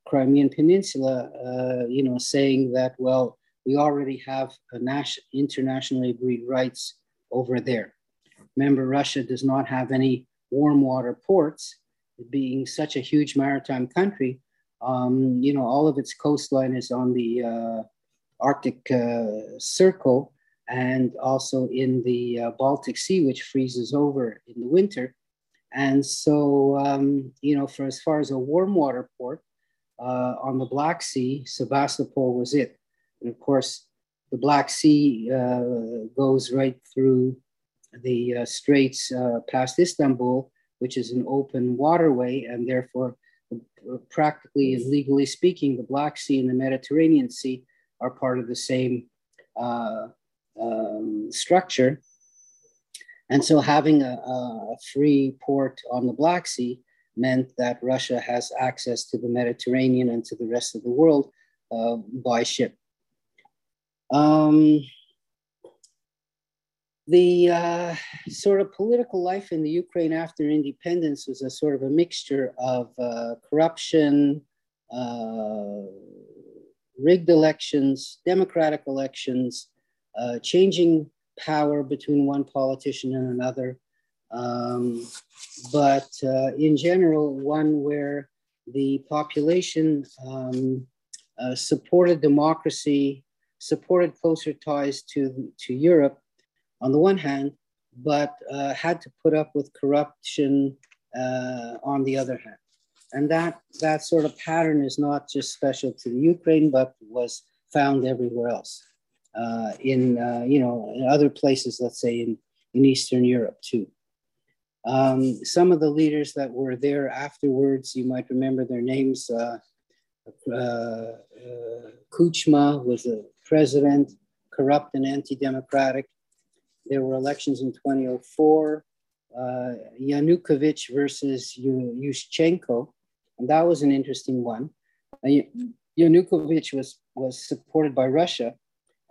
Crimean Peninsula, uh, you know, saying that, well, we already have a national, internationally agreed rights over there. Remember, Russia does not have any warm water ports, being such a huge maritime country, um, you know, all of its coastline is on the uh, Arctic uh, Circle and also in the uh, Baltic Sea, which freezes over in the winter. And so, um, you know, for as far as a warm water port uh, on the Black Sea, Sebastopol was it. And of course, the Black Sea uh, goes right through the uh, straits past Istanbul which is an open waterway, and therefore, practically and legally speaking, the Black Sea and the Mediterranean Sea are part of the same uh, um, structure. And so, having a, a, free port on the Black Sea meant that Russia has access to the Mediterranean and to the rest of the world uh, by ship. Um, the uh, sort of political life in the Ukraine after independence was a sort of a mixture of uh, corruption, uh, rigged elections, democratic elections, uh, changing power between one politician and another. Um, but uh, in general, one where the population um, uh, supported democracy, supported closer ties to, to Europe, on the one hand, but uh, had to put up with corruption uh, on the other hand. And that, that sort of pattern is not just special to Ukraine, but was found everywhere else. Uh, in, uh, you know, in other places, let's say in, in Eastern Europe too. Um, some of the leaders that were there afterwards, you might remember their names. Uh, uh, Kuchma was the president, corrupt and anti-democratic. There were elections in 2004, uh, Yanukovych versus Yushchenko, and that was an interesting one. Uh, Yanukovych was, was supported by Russia,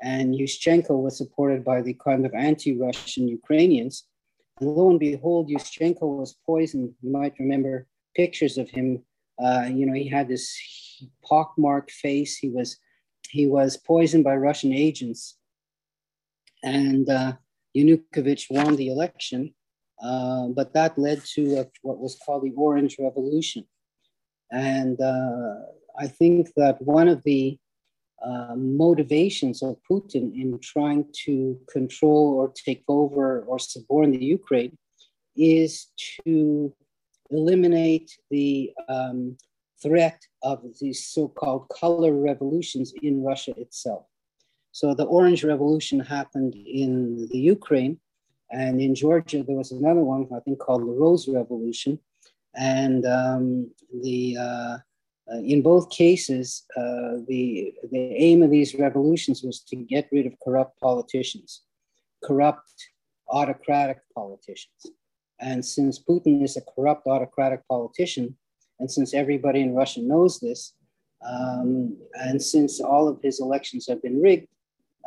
and Yushchenko was supported by the kind of anti-Russian Ukrainians. And lo and behold, Yushchenko was poisoned. You might remember pictures of him. Uh, you know, he had this pockmarked face. He was he was poisoned by Russian agents, and uh, Yanukovych won the election, uh, but that led to a, what was called the Orange Revolution. And uh, I think that one of the uh, motivations of Putin in trying to control or take over or suborn the Ukraine is to eliminate the um, threat of these so called color revolutions in Russia itself. So the Orange Revolution happened in the Ukraine, and in Georgia there was another one I think called the Rose Revolution, and um, the uh, uh, in both cases uh, the the aim of these revolutions was to get rid of corrupt politicians, corrupt autocratic politicians, and since Putin is a corrupt autocratic politician, and since everybody in Russia knows this, um, and since all of his elections have been rigged,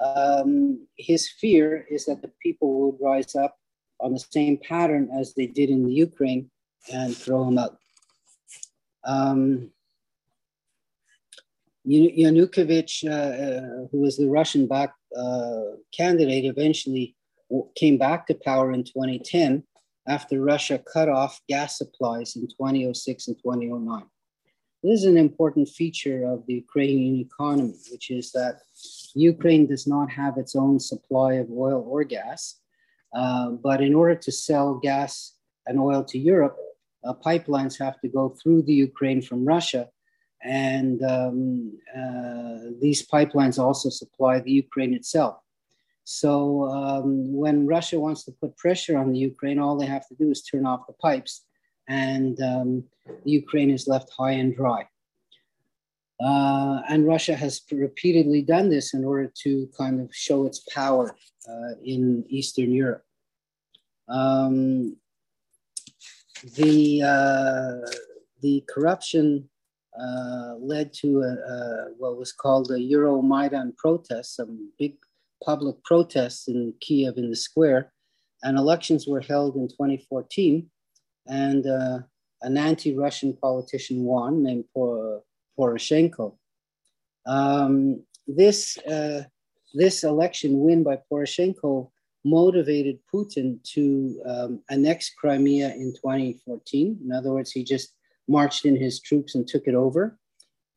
um, his fear is that the people would rise up on the same pattern as they did in the Ukraine and throw him out. Um, Yanukovych, uh, uh, who was the Russian backed uh, candidate, eventually came back to power in 2010 after Russia cut off gas supplies in 2006 and 2009. This is an important feature of the Ukrainian economy, which is that Ukraine does not have its own supply of oil or gas. Uh, but in order to sell gas and oil to Europe, uh, pipelines have to go through the Ukraine from Russia. And um, uh, these pipelines also supply the Ukraine itself. So um, when Russia wants to put pressure on the Ukraine, all they have to do is turn off the pipes, and um, the Ukraine is left high and dry. Uh, and Russia has repeatedly done this in order to kind of show its power uh, in Eastern Europe. Um, the, uh, the corruption uh, led to a, a, what was called the Euromaidan protests, some big public protests in Kiev in the square. And elections were held in 2014. And uh, an anti Russian politician won named Poroshenko. Um, this, uh, this election win by Poroshenko motivated Putin to um, annex Crimea in 2014. In other words, he just marched in his troops and took it over.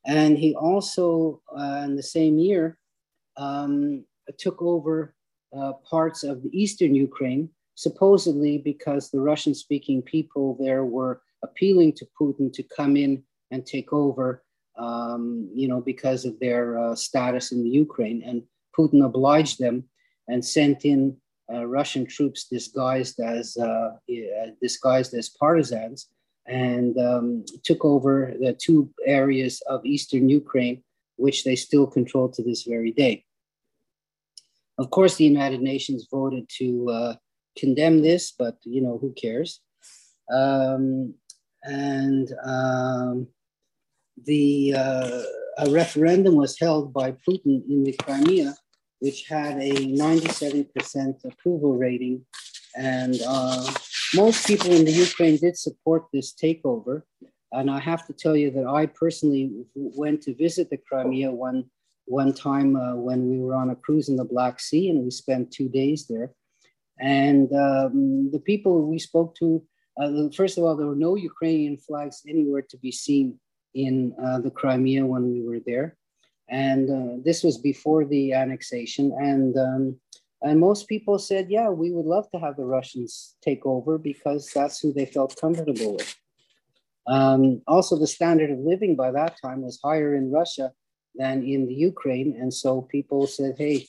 And he also, uh, in the same year, um, took over uh, parts of the eastern Ukraine, supposedly because the Russian speaking people there were appealing to Putin to come in and take over um, you know, because of their uh, status in the Ukraine. And Putin obliged them and sent in uh, Russian troops disguised as uh, disguised as partisans and um, took over the two areas of eastern Ukraine, which they still control to this very day. Of course, the United Nations voted to uh, condemn this, but you know who cares? Um, and um, the uh, a referendum was held by Putin in the Crimea, which had a 97% approval rating. And uh, most people in the Ukraine did support this takeover. And I have to tell you that I personally went to visit the Crimea one, one time uh, when we were on a cruise in the Black Sea, and we spent two days there. And um, the people we spoke to, uh, first of all, there were no Ukrainian flags anywhere to be seen in uh, the Crimea when we were there. And uh, this was before the annexation. And, um, and most people said, yeah, we would love to have the Russians take over because that's who they felt comfortable with. Um, also, the standard of living by that time was higher in Russia than in the Ukraine. And so people said, hey,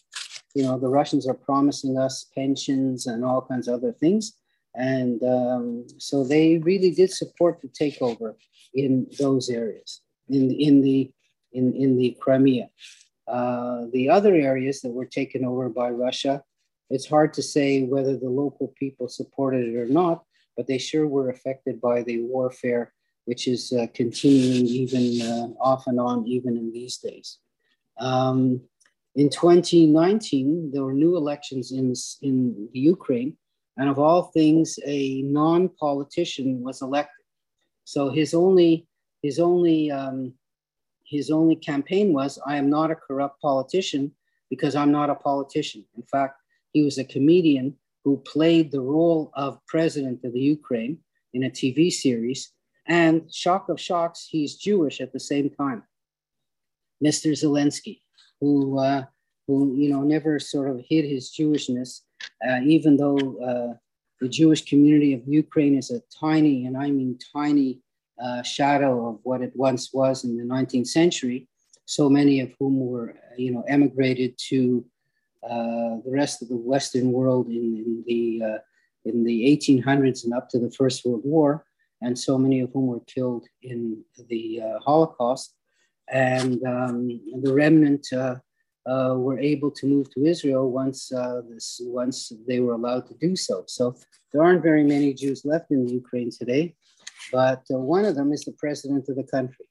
you know, the Russians are promising us pensions and all kinds of other things. And um, so they really did support the takeover in those areas, in, in, the, in, in the Crimea. Uh, the other areas that were taken over by Russia, it's hard to say whether the local people supported it or not, but they sure were affected by the warfare, which is uh, continuing even uh, off and on, even in these days. Um, in 2019, there were new elections in, in Ukraine, and of all things, a non-politician was elected. So his only his only um, his only campaign was, "I am not a corrupt politician because I'm not a politician." In fact, he was a comedian who played the role of president of the Ukraine in a TV series, and shock of shocks, he's Jewish at the same time. Mr. Zelensky who uh, who you know never sort of hid his Jewishness, uh, even though uh, the Jewish community of Ukraine is a tiny, and I mean tiny, uh, shadow of what it once was in the 19th century. So many of whom were you know emigrated to uh, the rest of the Western world in, in the uh, in the 1800s and up to the First World War, and so many of whom were killed in the Holocaust and um, the remnant uh, uh, were able to move to Israel once uh, this once they were allowed to do so. So there aren't very many Jews left in the Ukraine today, but uh, one of them is the president of the country.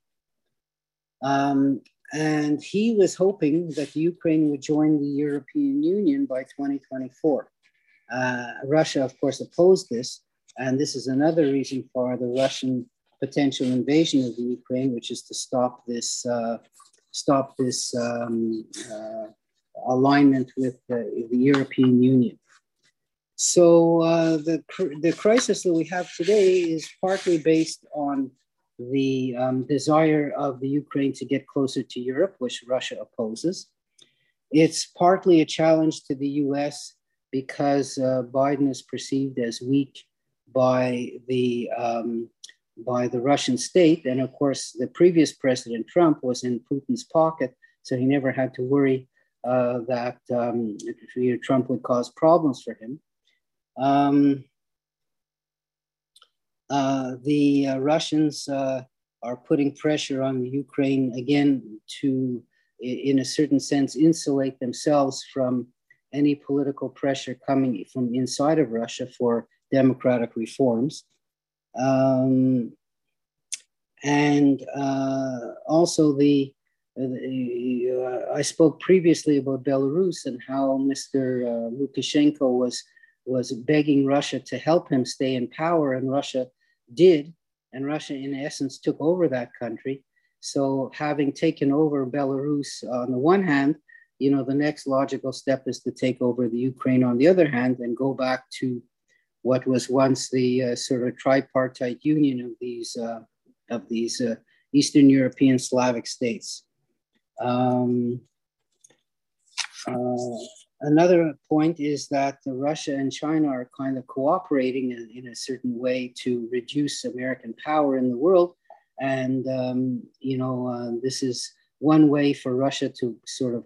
Um, and he was hoping that Ukraine would join the European Union by 2024. Uh, Russia, of course, opposed this, and this is another reason for the Russian potential invasion of the Ukraine, which is to stop this uh, stop this um, uh, alignment with the, the, European Union. So uh, the the crisis that we have today is partly based on the um, desire of the Ukraine to get closer to Europe, which Russia opposes. It's partly a challenge to the U.S. because uh, Biden is perceived as weak by the um, by the Russian state. And of course, the previous president, Trump, was in Putin's pocket, so he never had to worry uh, that um, Trump would cause problems for him. Um, uh, the uh, Russians uh, are putting pressure on Ukraine again to, in a certain sense, insulate themselves from any political pressure coming from inside of Russia for democratic reforms. Um, and uh, also the, uh, I spoke previously about Belarus and how Mr. Uh, Lukashenko was was begging Russia to help him stay in power, and Russia did, and Russia in essence took over that country. So having taken over Belarus on the one hand, you know the next logical step is to take over the Ukraine on the other hand and go back to what was once the uh, sort of tripartite union of these uh, of these uh, Eastern European Slavic states. Um, uh, another point is that Russia and China are kind of cooperating in, in, a certain way to reduce American power in the world, and um, you know uh, this is one way for Russia to sort of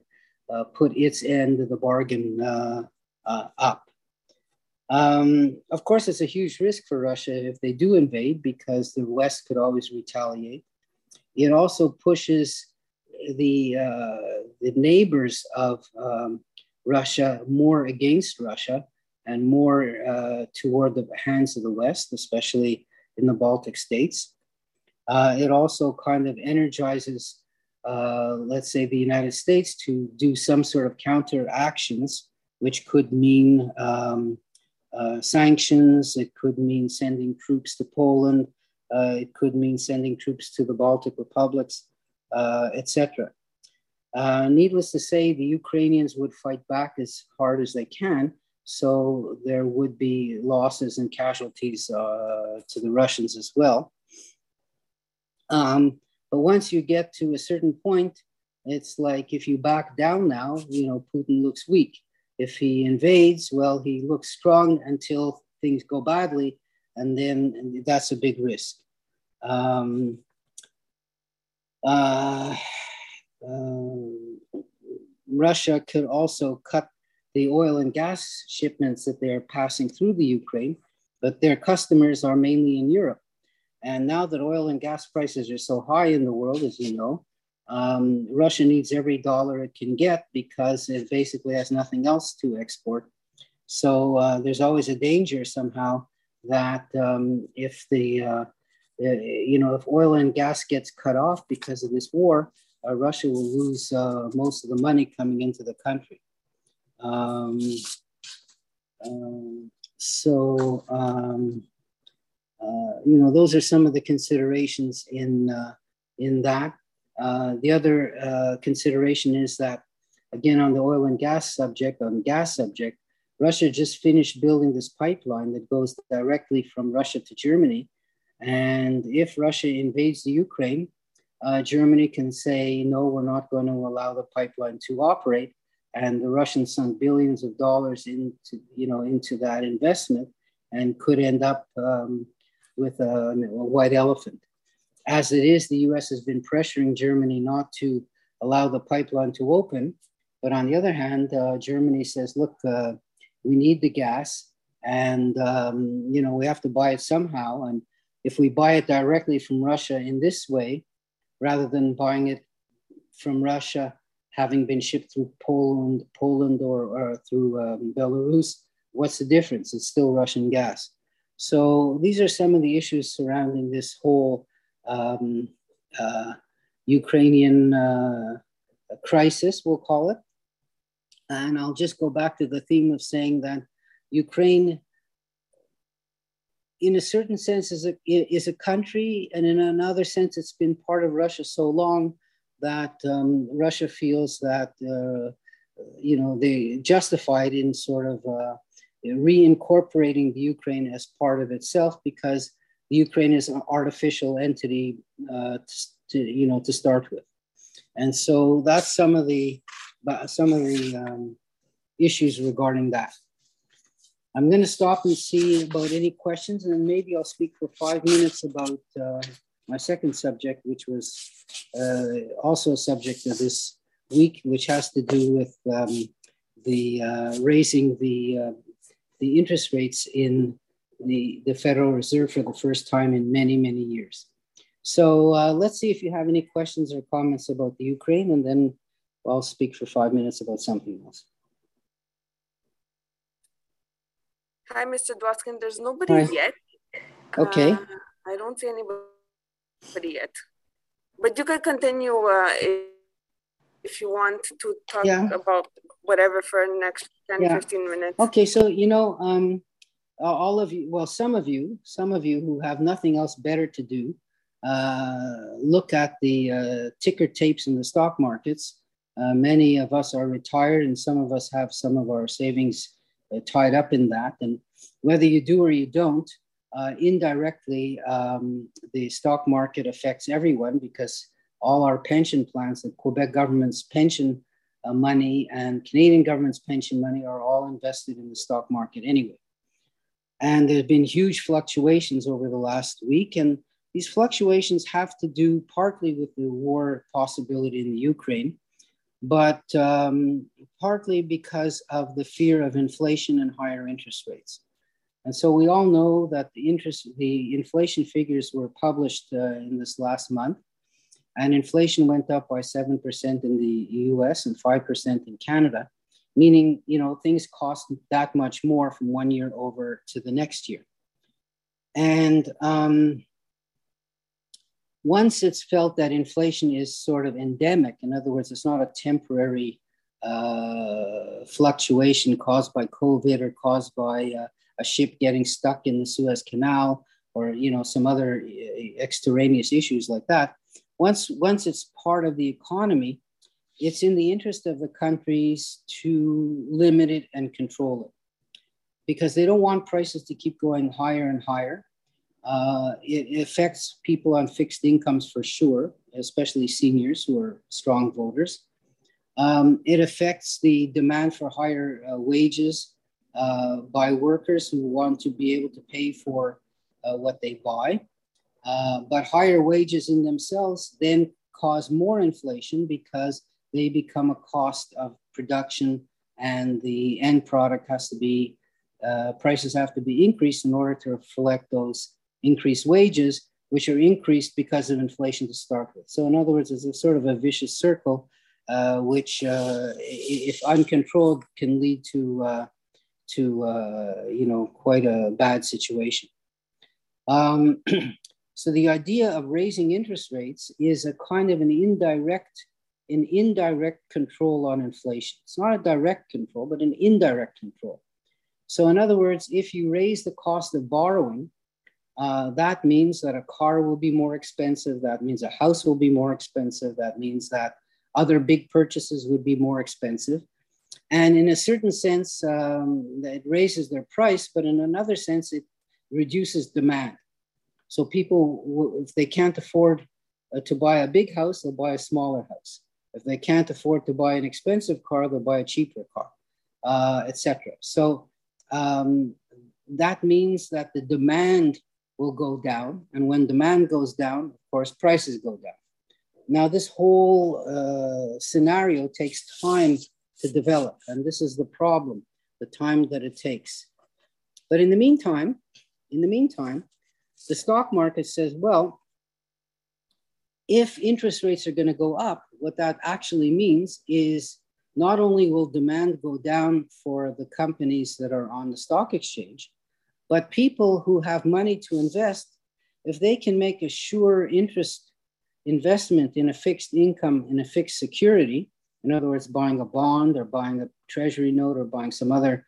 uh, put its end of the bargain up. Um, of course, it's a huge risk for Russia if they do invade because the West could always retaliate. It also pushes the, uh, the neighbors of um, Russia more against Russia and more uh, toward the hands of the West, especially in the Baltic states. Uh, it also kind of energizes uh, let's say, the United States to do some sort of counter actions, which could mean um, uh, sanctions, it could mean sending troops to Poland, uh, it could mean sending troops to the Baltic republics, uh, etc. Uh, needless to say, the Ukrainians would fight back as hard as they can, so there would be losses and casualties uh, to the Russians as well. Um, but once you get to a certain point, it's like if you back down now, you know, Putin looks weak. If he invades, well, he looks strong until things go badly, and then that's a big risk. Um, uh, uh, Russia could also cut the oil and gas shipments that they're passing through the Ukraine, but their customers are mainly in Europe. And now that oil and gas prices are so high in the world, as you know, um, Russia needs every dollar it can get because it basically has nothing else to export. So uh, there's always a danger somehow that um, if the uh, uh, you know if oil and gas gets cut off because of this war, uh, Russia will lose uh, most of the money coming into the country. Um, um so um, uh, you know, those are some of the considerations in, uh, in that. Uh, the other consideration is that, again, on the oil and gas subject, on gas subject, Russia just finished building this pipeline that goes directly from Russia to Germany. And if Russia invades the Ukraine, uh, Germany can say, no, we're not going to allow the pipeline to operate. And the Russians sunk billions of dollars into, you know, into that investment and could end up um, with a, a white elephant. As it is, the US has been pressuring Germany not to allow the pipeline to open. But on the other hand, uh, Germany says, look, uh, we need the gas and, um, you know, we have to buy it somehow. And if we buy it directly from Russia in this way, rather than buying it from Russia, having been shipped through Poland, Poland or, or through um, Belarus, what's the difference? It's still Russian gas. So these are some of the issues surrounding this whole um, uh, Ukrainian uh, crisis, we'll call it. And I'll just go back to the theme of saying that Ukraine, in a certain sense, is a, is a country, and in another sense, it's been part of Russia so long that um, Russia feels that, uh, you know, they justified in sort of uh, reincorporating the Ukraine as part of itself because the Ukraine is an artificial entity uh, to, you know to start with, and so that's some of the some of the um, issues regarding that. I'm going to stop and see about any questions, and then maybe I'll speak for five minutes about uh, my second subject, which was uh, also a subject of this week, which has to do with um, the uh, raising the uh, the interest rates in the, the Federal Reserve for the first time in many, many years. So uh, let's see if you have any questions or comments about the Ukraine, and then I'll speak for five minutes about something else. Hi, Mr. Dwoskin. There's nobody Hi. yet. Okay. Uh, I don't see anybody yet. But you can continue uh, if you want to talk yeah. about whatever for the next 10 yeah. 15 minutes okay so you know um all of you well some of you some of you who have nothing else better to do uh, look at the uh, ticker tapes in the stock markets uh, many of us are retired and some of us have some of our savings tied up in that and whether you do or you don't uh, indirectly um, the stock market affects everyone because all our pension plans, the Quebec government's pension uh, money and Canadian government's pension money are all invested in the stock market anyway. And there have been huge fluctuations over the last week. And these fluctuations have to do partly with the war possibility in the Ukraine, but um, partly because of the fear of inflation and higher interest rates. And so we all know that the interest, the inflation figures were published uh, in this last month, and inflation went up by 7% in the US and 5% in Canada, meaning, you know, things cost that much more from one year over to the next year. And um, once it's felt that inflation is sort of endemic, in other words, it's not a temporary uh, fluctuation caused by COVID or caused by uh, a ship getting stuck in the Suez Canal or you know some other uh, extraneous issues like that. Once once it's part of the economy, it's in the interest of the countries to limit it and control it because they don't want prices to keep going higher and higher. Uh, it, affects people on fixed incomes for sure, especially seniors who are strong voters. Um, it affects the demand for higher uh, wages uh, by workers who want to be able to pay for uh, what they buy. Uh, but higher wages in themselves then cause more inflation because they become a cost of production and the end product has to be, uh, prices have to be increased in order to reflect those increased wages, which are increased because of inflation to start with. So, in other words, it's a sort of a vicious circle, uh, which, uh, if uncontrolled, can lead to uh, to uh, you know quite a bad situation. Um, so, the idea of raising interest rates is a kind of an indirect an indirect control on inflation. It's not a direct control, but an indirect control. So, in other words, if you raise the cost of borrowing, uh, that means that a car will be more expensive. That means a house will be more expensive. That means that other big purchases would be more expensive. And in a certain sense, um, it raises their price, but in another sense, it reduces demand. So people, if they can't afford uh, to buy a big house, they'll buy a smaller house. If they can't afford to buy an expensive car, they'll buy a cheaper car, uh, etc. So um, that means that the demand will go down. And when demand goes down, of course, prices go down. Now, this whole uh, scenario takes time to develop. And this is the problem, the time that it takes. But in the meantime, in the meantime, the stock market says, well, if interest rates are going to go up, what that actually means is not only will demand go down for the companies that are on the stock exchange, but people who have money to invest, if they can make a sure interest investment in a fixed income, in a fixed security, in other words, buying a bond or buying a treasury note or buying some other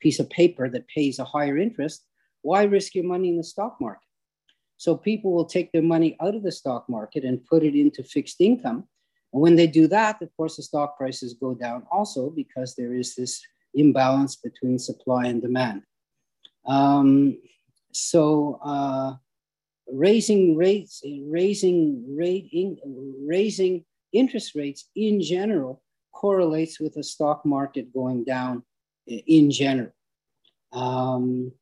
piece of paper that pays a higher interest, why risk your money in the stock market? So people will take their money out of the stock market and put it into fixed income. And when they do that, of course, the stock prices go down also because there is this imbalance between supply and demand. Um, so uh, raising rates, raising rate, in, raising interest rates in general correlates with the stock market going down in general. Um,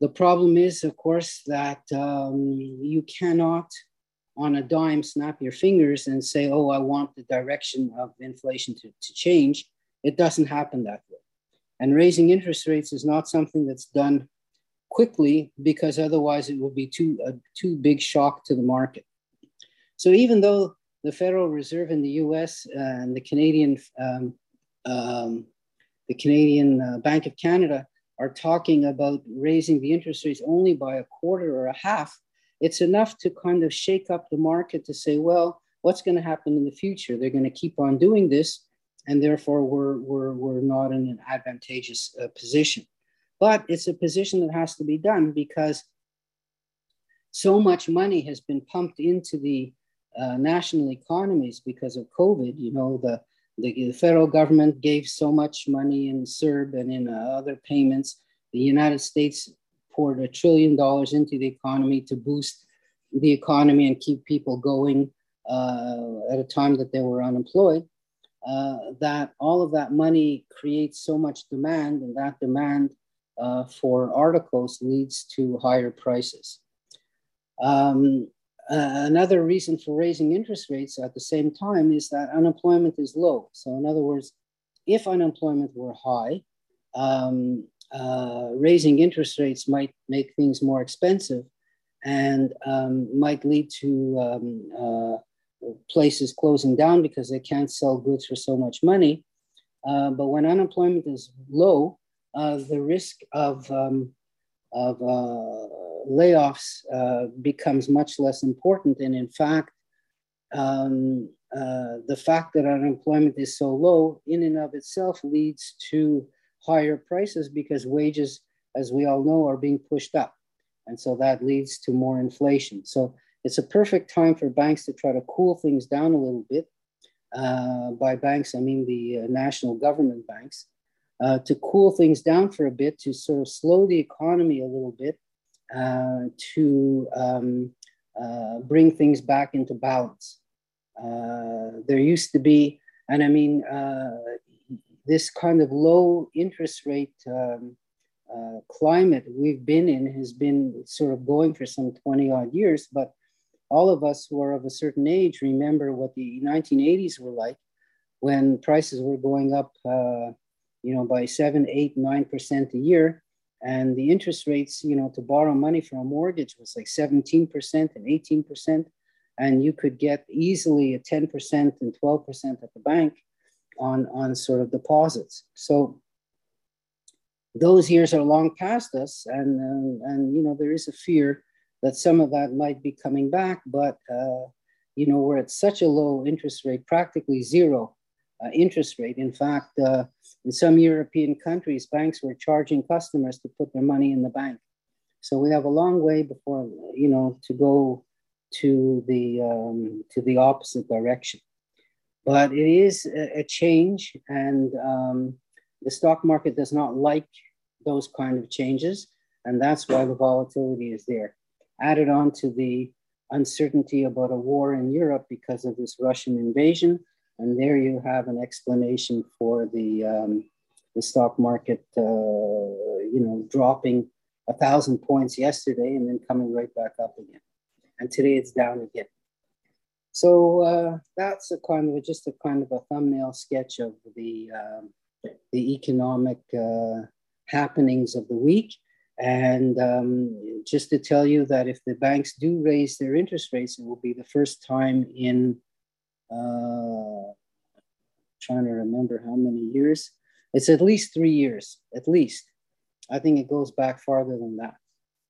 the problem is, of course, that um, you cannot, on a dime, snap your fingers and say, oh, I want the direction of inflation to, to change. It doesn't happen that way. And raising interest rates is not something that's done quickly because otherwise it will be too, a too big shock to the market. So even though the Federal Reserve in the US and the Canadian, um, um, the Canadian uh, Bank of Canada are talking about raising the interest rates only by a quarter or a half, it's enough to kind of shake up the market to say, well, what's going to happen in the future? They're going to keep on doing this, and therefore we're, we're, we're not in an advantageous uh, position. But it's a position that has to be done because so much money has been pumped into the uh, national economies because of COVID. You know, the the, the federal government gave so much money in CERB and in uh, other payments. The United States poured a trillion dollars into the economy to boost the economy and keep people going uh, at a time that they were unemployed. Uh, that all of that money creates so much demand, and that demand uh, for articles leads to higher prices. Um, uh, another reason for raising interest rates at the same time is that unemployment is low. So, in other words, if unemployment were high, um, uh, raising interest rates might make things more expensive and um, might lead to um, uh, places closing down because they can't sell goods for so much money. Uh, but when unemployment is low, uh, the risk of um, of uh, layoffs uh, becomes much less important. And in fact, um, uh, the fact that unemployment is so low in and of itself leads to higher prices because wages, as we all know, are being pushed up. And so that leads to more inflation. So it's a perfect time for banks to try to cool things down a little bit. Uh, by banks, I mean the uh, national government banks, uh, to cool things down for a bit, to sort of slow the economy a little bit, uh, to um, uh, bring things back into balance. Uh, there used to be, and I mean, this kind of low interest rate um, climate we've been in has been sort of going for some 20 odd years. But all of us who are of a certain age remember what the 1980s were like when prices were going up, uh, you know, by seven, eight, nine percent a year. And the interest rates, you know, to borrow money for a mortgage was like 17% and 18%. And you could get easily a 10% and 12% at the bank on, on sort of deposits. So those years are long past us, and uh, and you know there is a fear that some of that might be coming back, but uh, you know we're at such a low interest rate, practically zero uh, interest rate. In fact, uh, in some European countries, banks were charging customers to put their money in the bank. So we have a long way before you know to go to the um, to the opposite direction. But it is a, change, and um, the stock market does not like those kind of changes, and that's why the volatility is there. Added on to the uncertainty about a war in Europe because of this Russian invasion, and there you have an explanation for the um, the stock market, uh, you know, dropping a thousand points yesterday and then coming right back up again, and today it's down again. So uh, that's a kind of just a kind of a thumbnail sketch of the um, the economic uh, happenings of the week. And um, just to tell you that if the banks do raise their interest rates, it will be the first time in, uh, trying to remember how many years. It's at least three years, at least. I think it goes back farther than that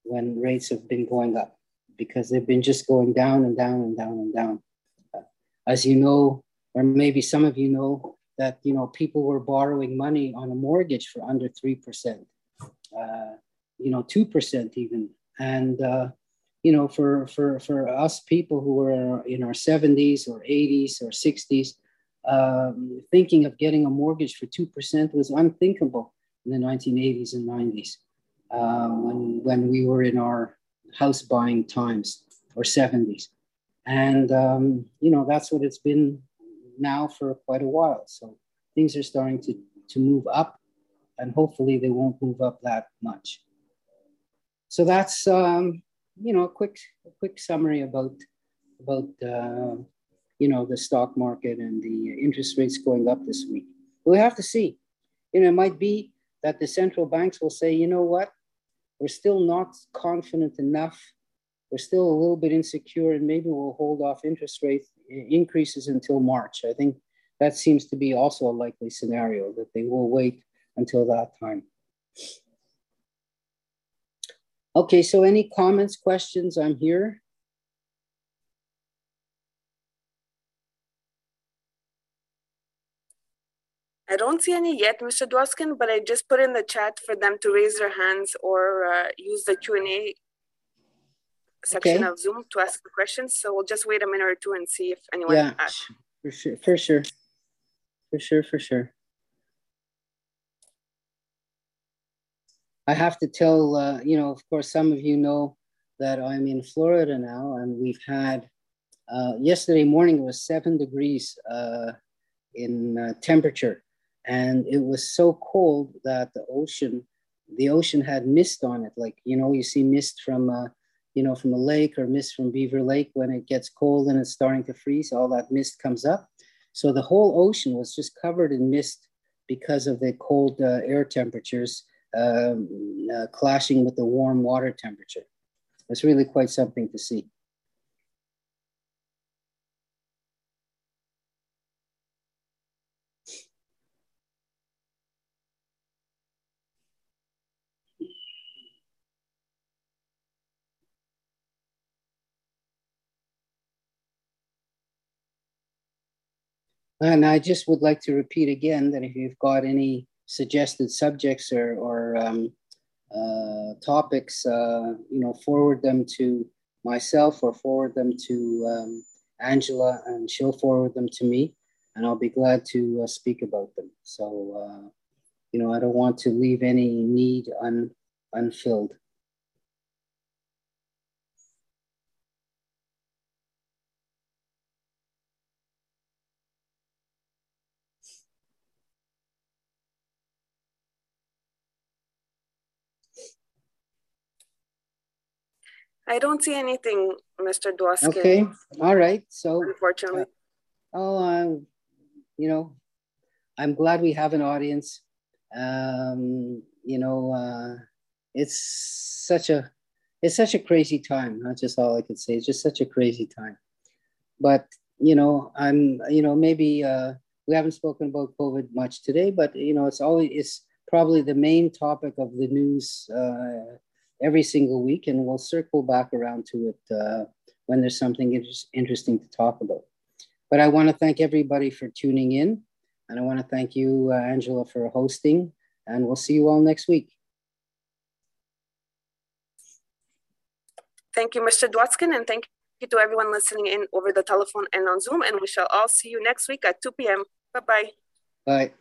when rates have been going up because they've been just going down and down and down and down. Uh, as you know, or maybe some of you know, that you know people were borrowing money on a mortgage for under three percent, uh, you know two percent even, and uh, you know for for for us people who were in our seventies or eighties or sixties, um, thinking of getting a mortgage for two percent was unthinkable in the 1980s and 90s um, when when we were in our house buying times or 70s, and um, you know that's what it's been now for quite a while. So things are starting to, to move up, and hopefully they won't move up that much. So that's um, you know a quick a quick summary about about uh, you know the stock market and the interest rates going up this week. We'll have to see. You know, it might be that the central banks will say, you know what, we're still not confident enough. We're still a little bit insecure, and maybe we'll hold off interest rate increases until March. I think that seems to be also a likely scenario that they will wait until that time. Okay, so any comments, questions? I'm here. I don't see any yet, Mr. Dwoskin, but I just put in the chat for them to raise their hands or uh, use the Q&A section okay. of Zoom to ask the questions. So we'll just wait a minute or two and see if anyone yeah, asks. For sure, for sure. For sure, for sure. I have to tell, uh, you know, of course, some of you know that I'm in Florida now, and we've had, uh, yesterday morning was seven degrees uh, in uh, temperature. And it was so cold that the ocean, the ocean had mist on it. Like, you know, you see mist from uh, you know, from a lake or mist from Beaver Lake when it gets cold and it's starting to freeze, all that mist comes up. So the whole ocean was just covered in mist because of the cold uh, air temperatures um, uh, clashing with the warm water temperature. It's really quite something to see. And I just would like to repeat again that if you've got any suggested subjects or, or um, uh, topics, uh, you know, forward them to myself or forward them to um, Angela and she'll forward them to me and I'll be glad to uh, speak about them. So, uh, you know, I don't want to leave any need un, unfilled. I don't see anything, Mr. Dwoskin. Okay, all right. So, unfortunately, uh, oh, um, you know, I'm glad we have an audience. Um, you know, uh, it's such a it's such a crazy time. That's just all I could say. It's just such a crazy time. But you know, I'm you know maybe uh, we haven't spoken about COVID much today, but you know, it's always it's probably the main topic of the news uh, every single week, and we'll circle back around to it uh, when there's something inter- interesting to talk about. But I want to thank everybody for tuning in, and I want to thank you, uh, Angela, for hosting, and we'll see you all next week. Thank you, Mr. Dwoskin, and thank you to everyone listening in over the telephone and on Zoom. And we shall all see you next week at 2 p.m. Bye-bye. Bye.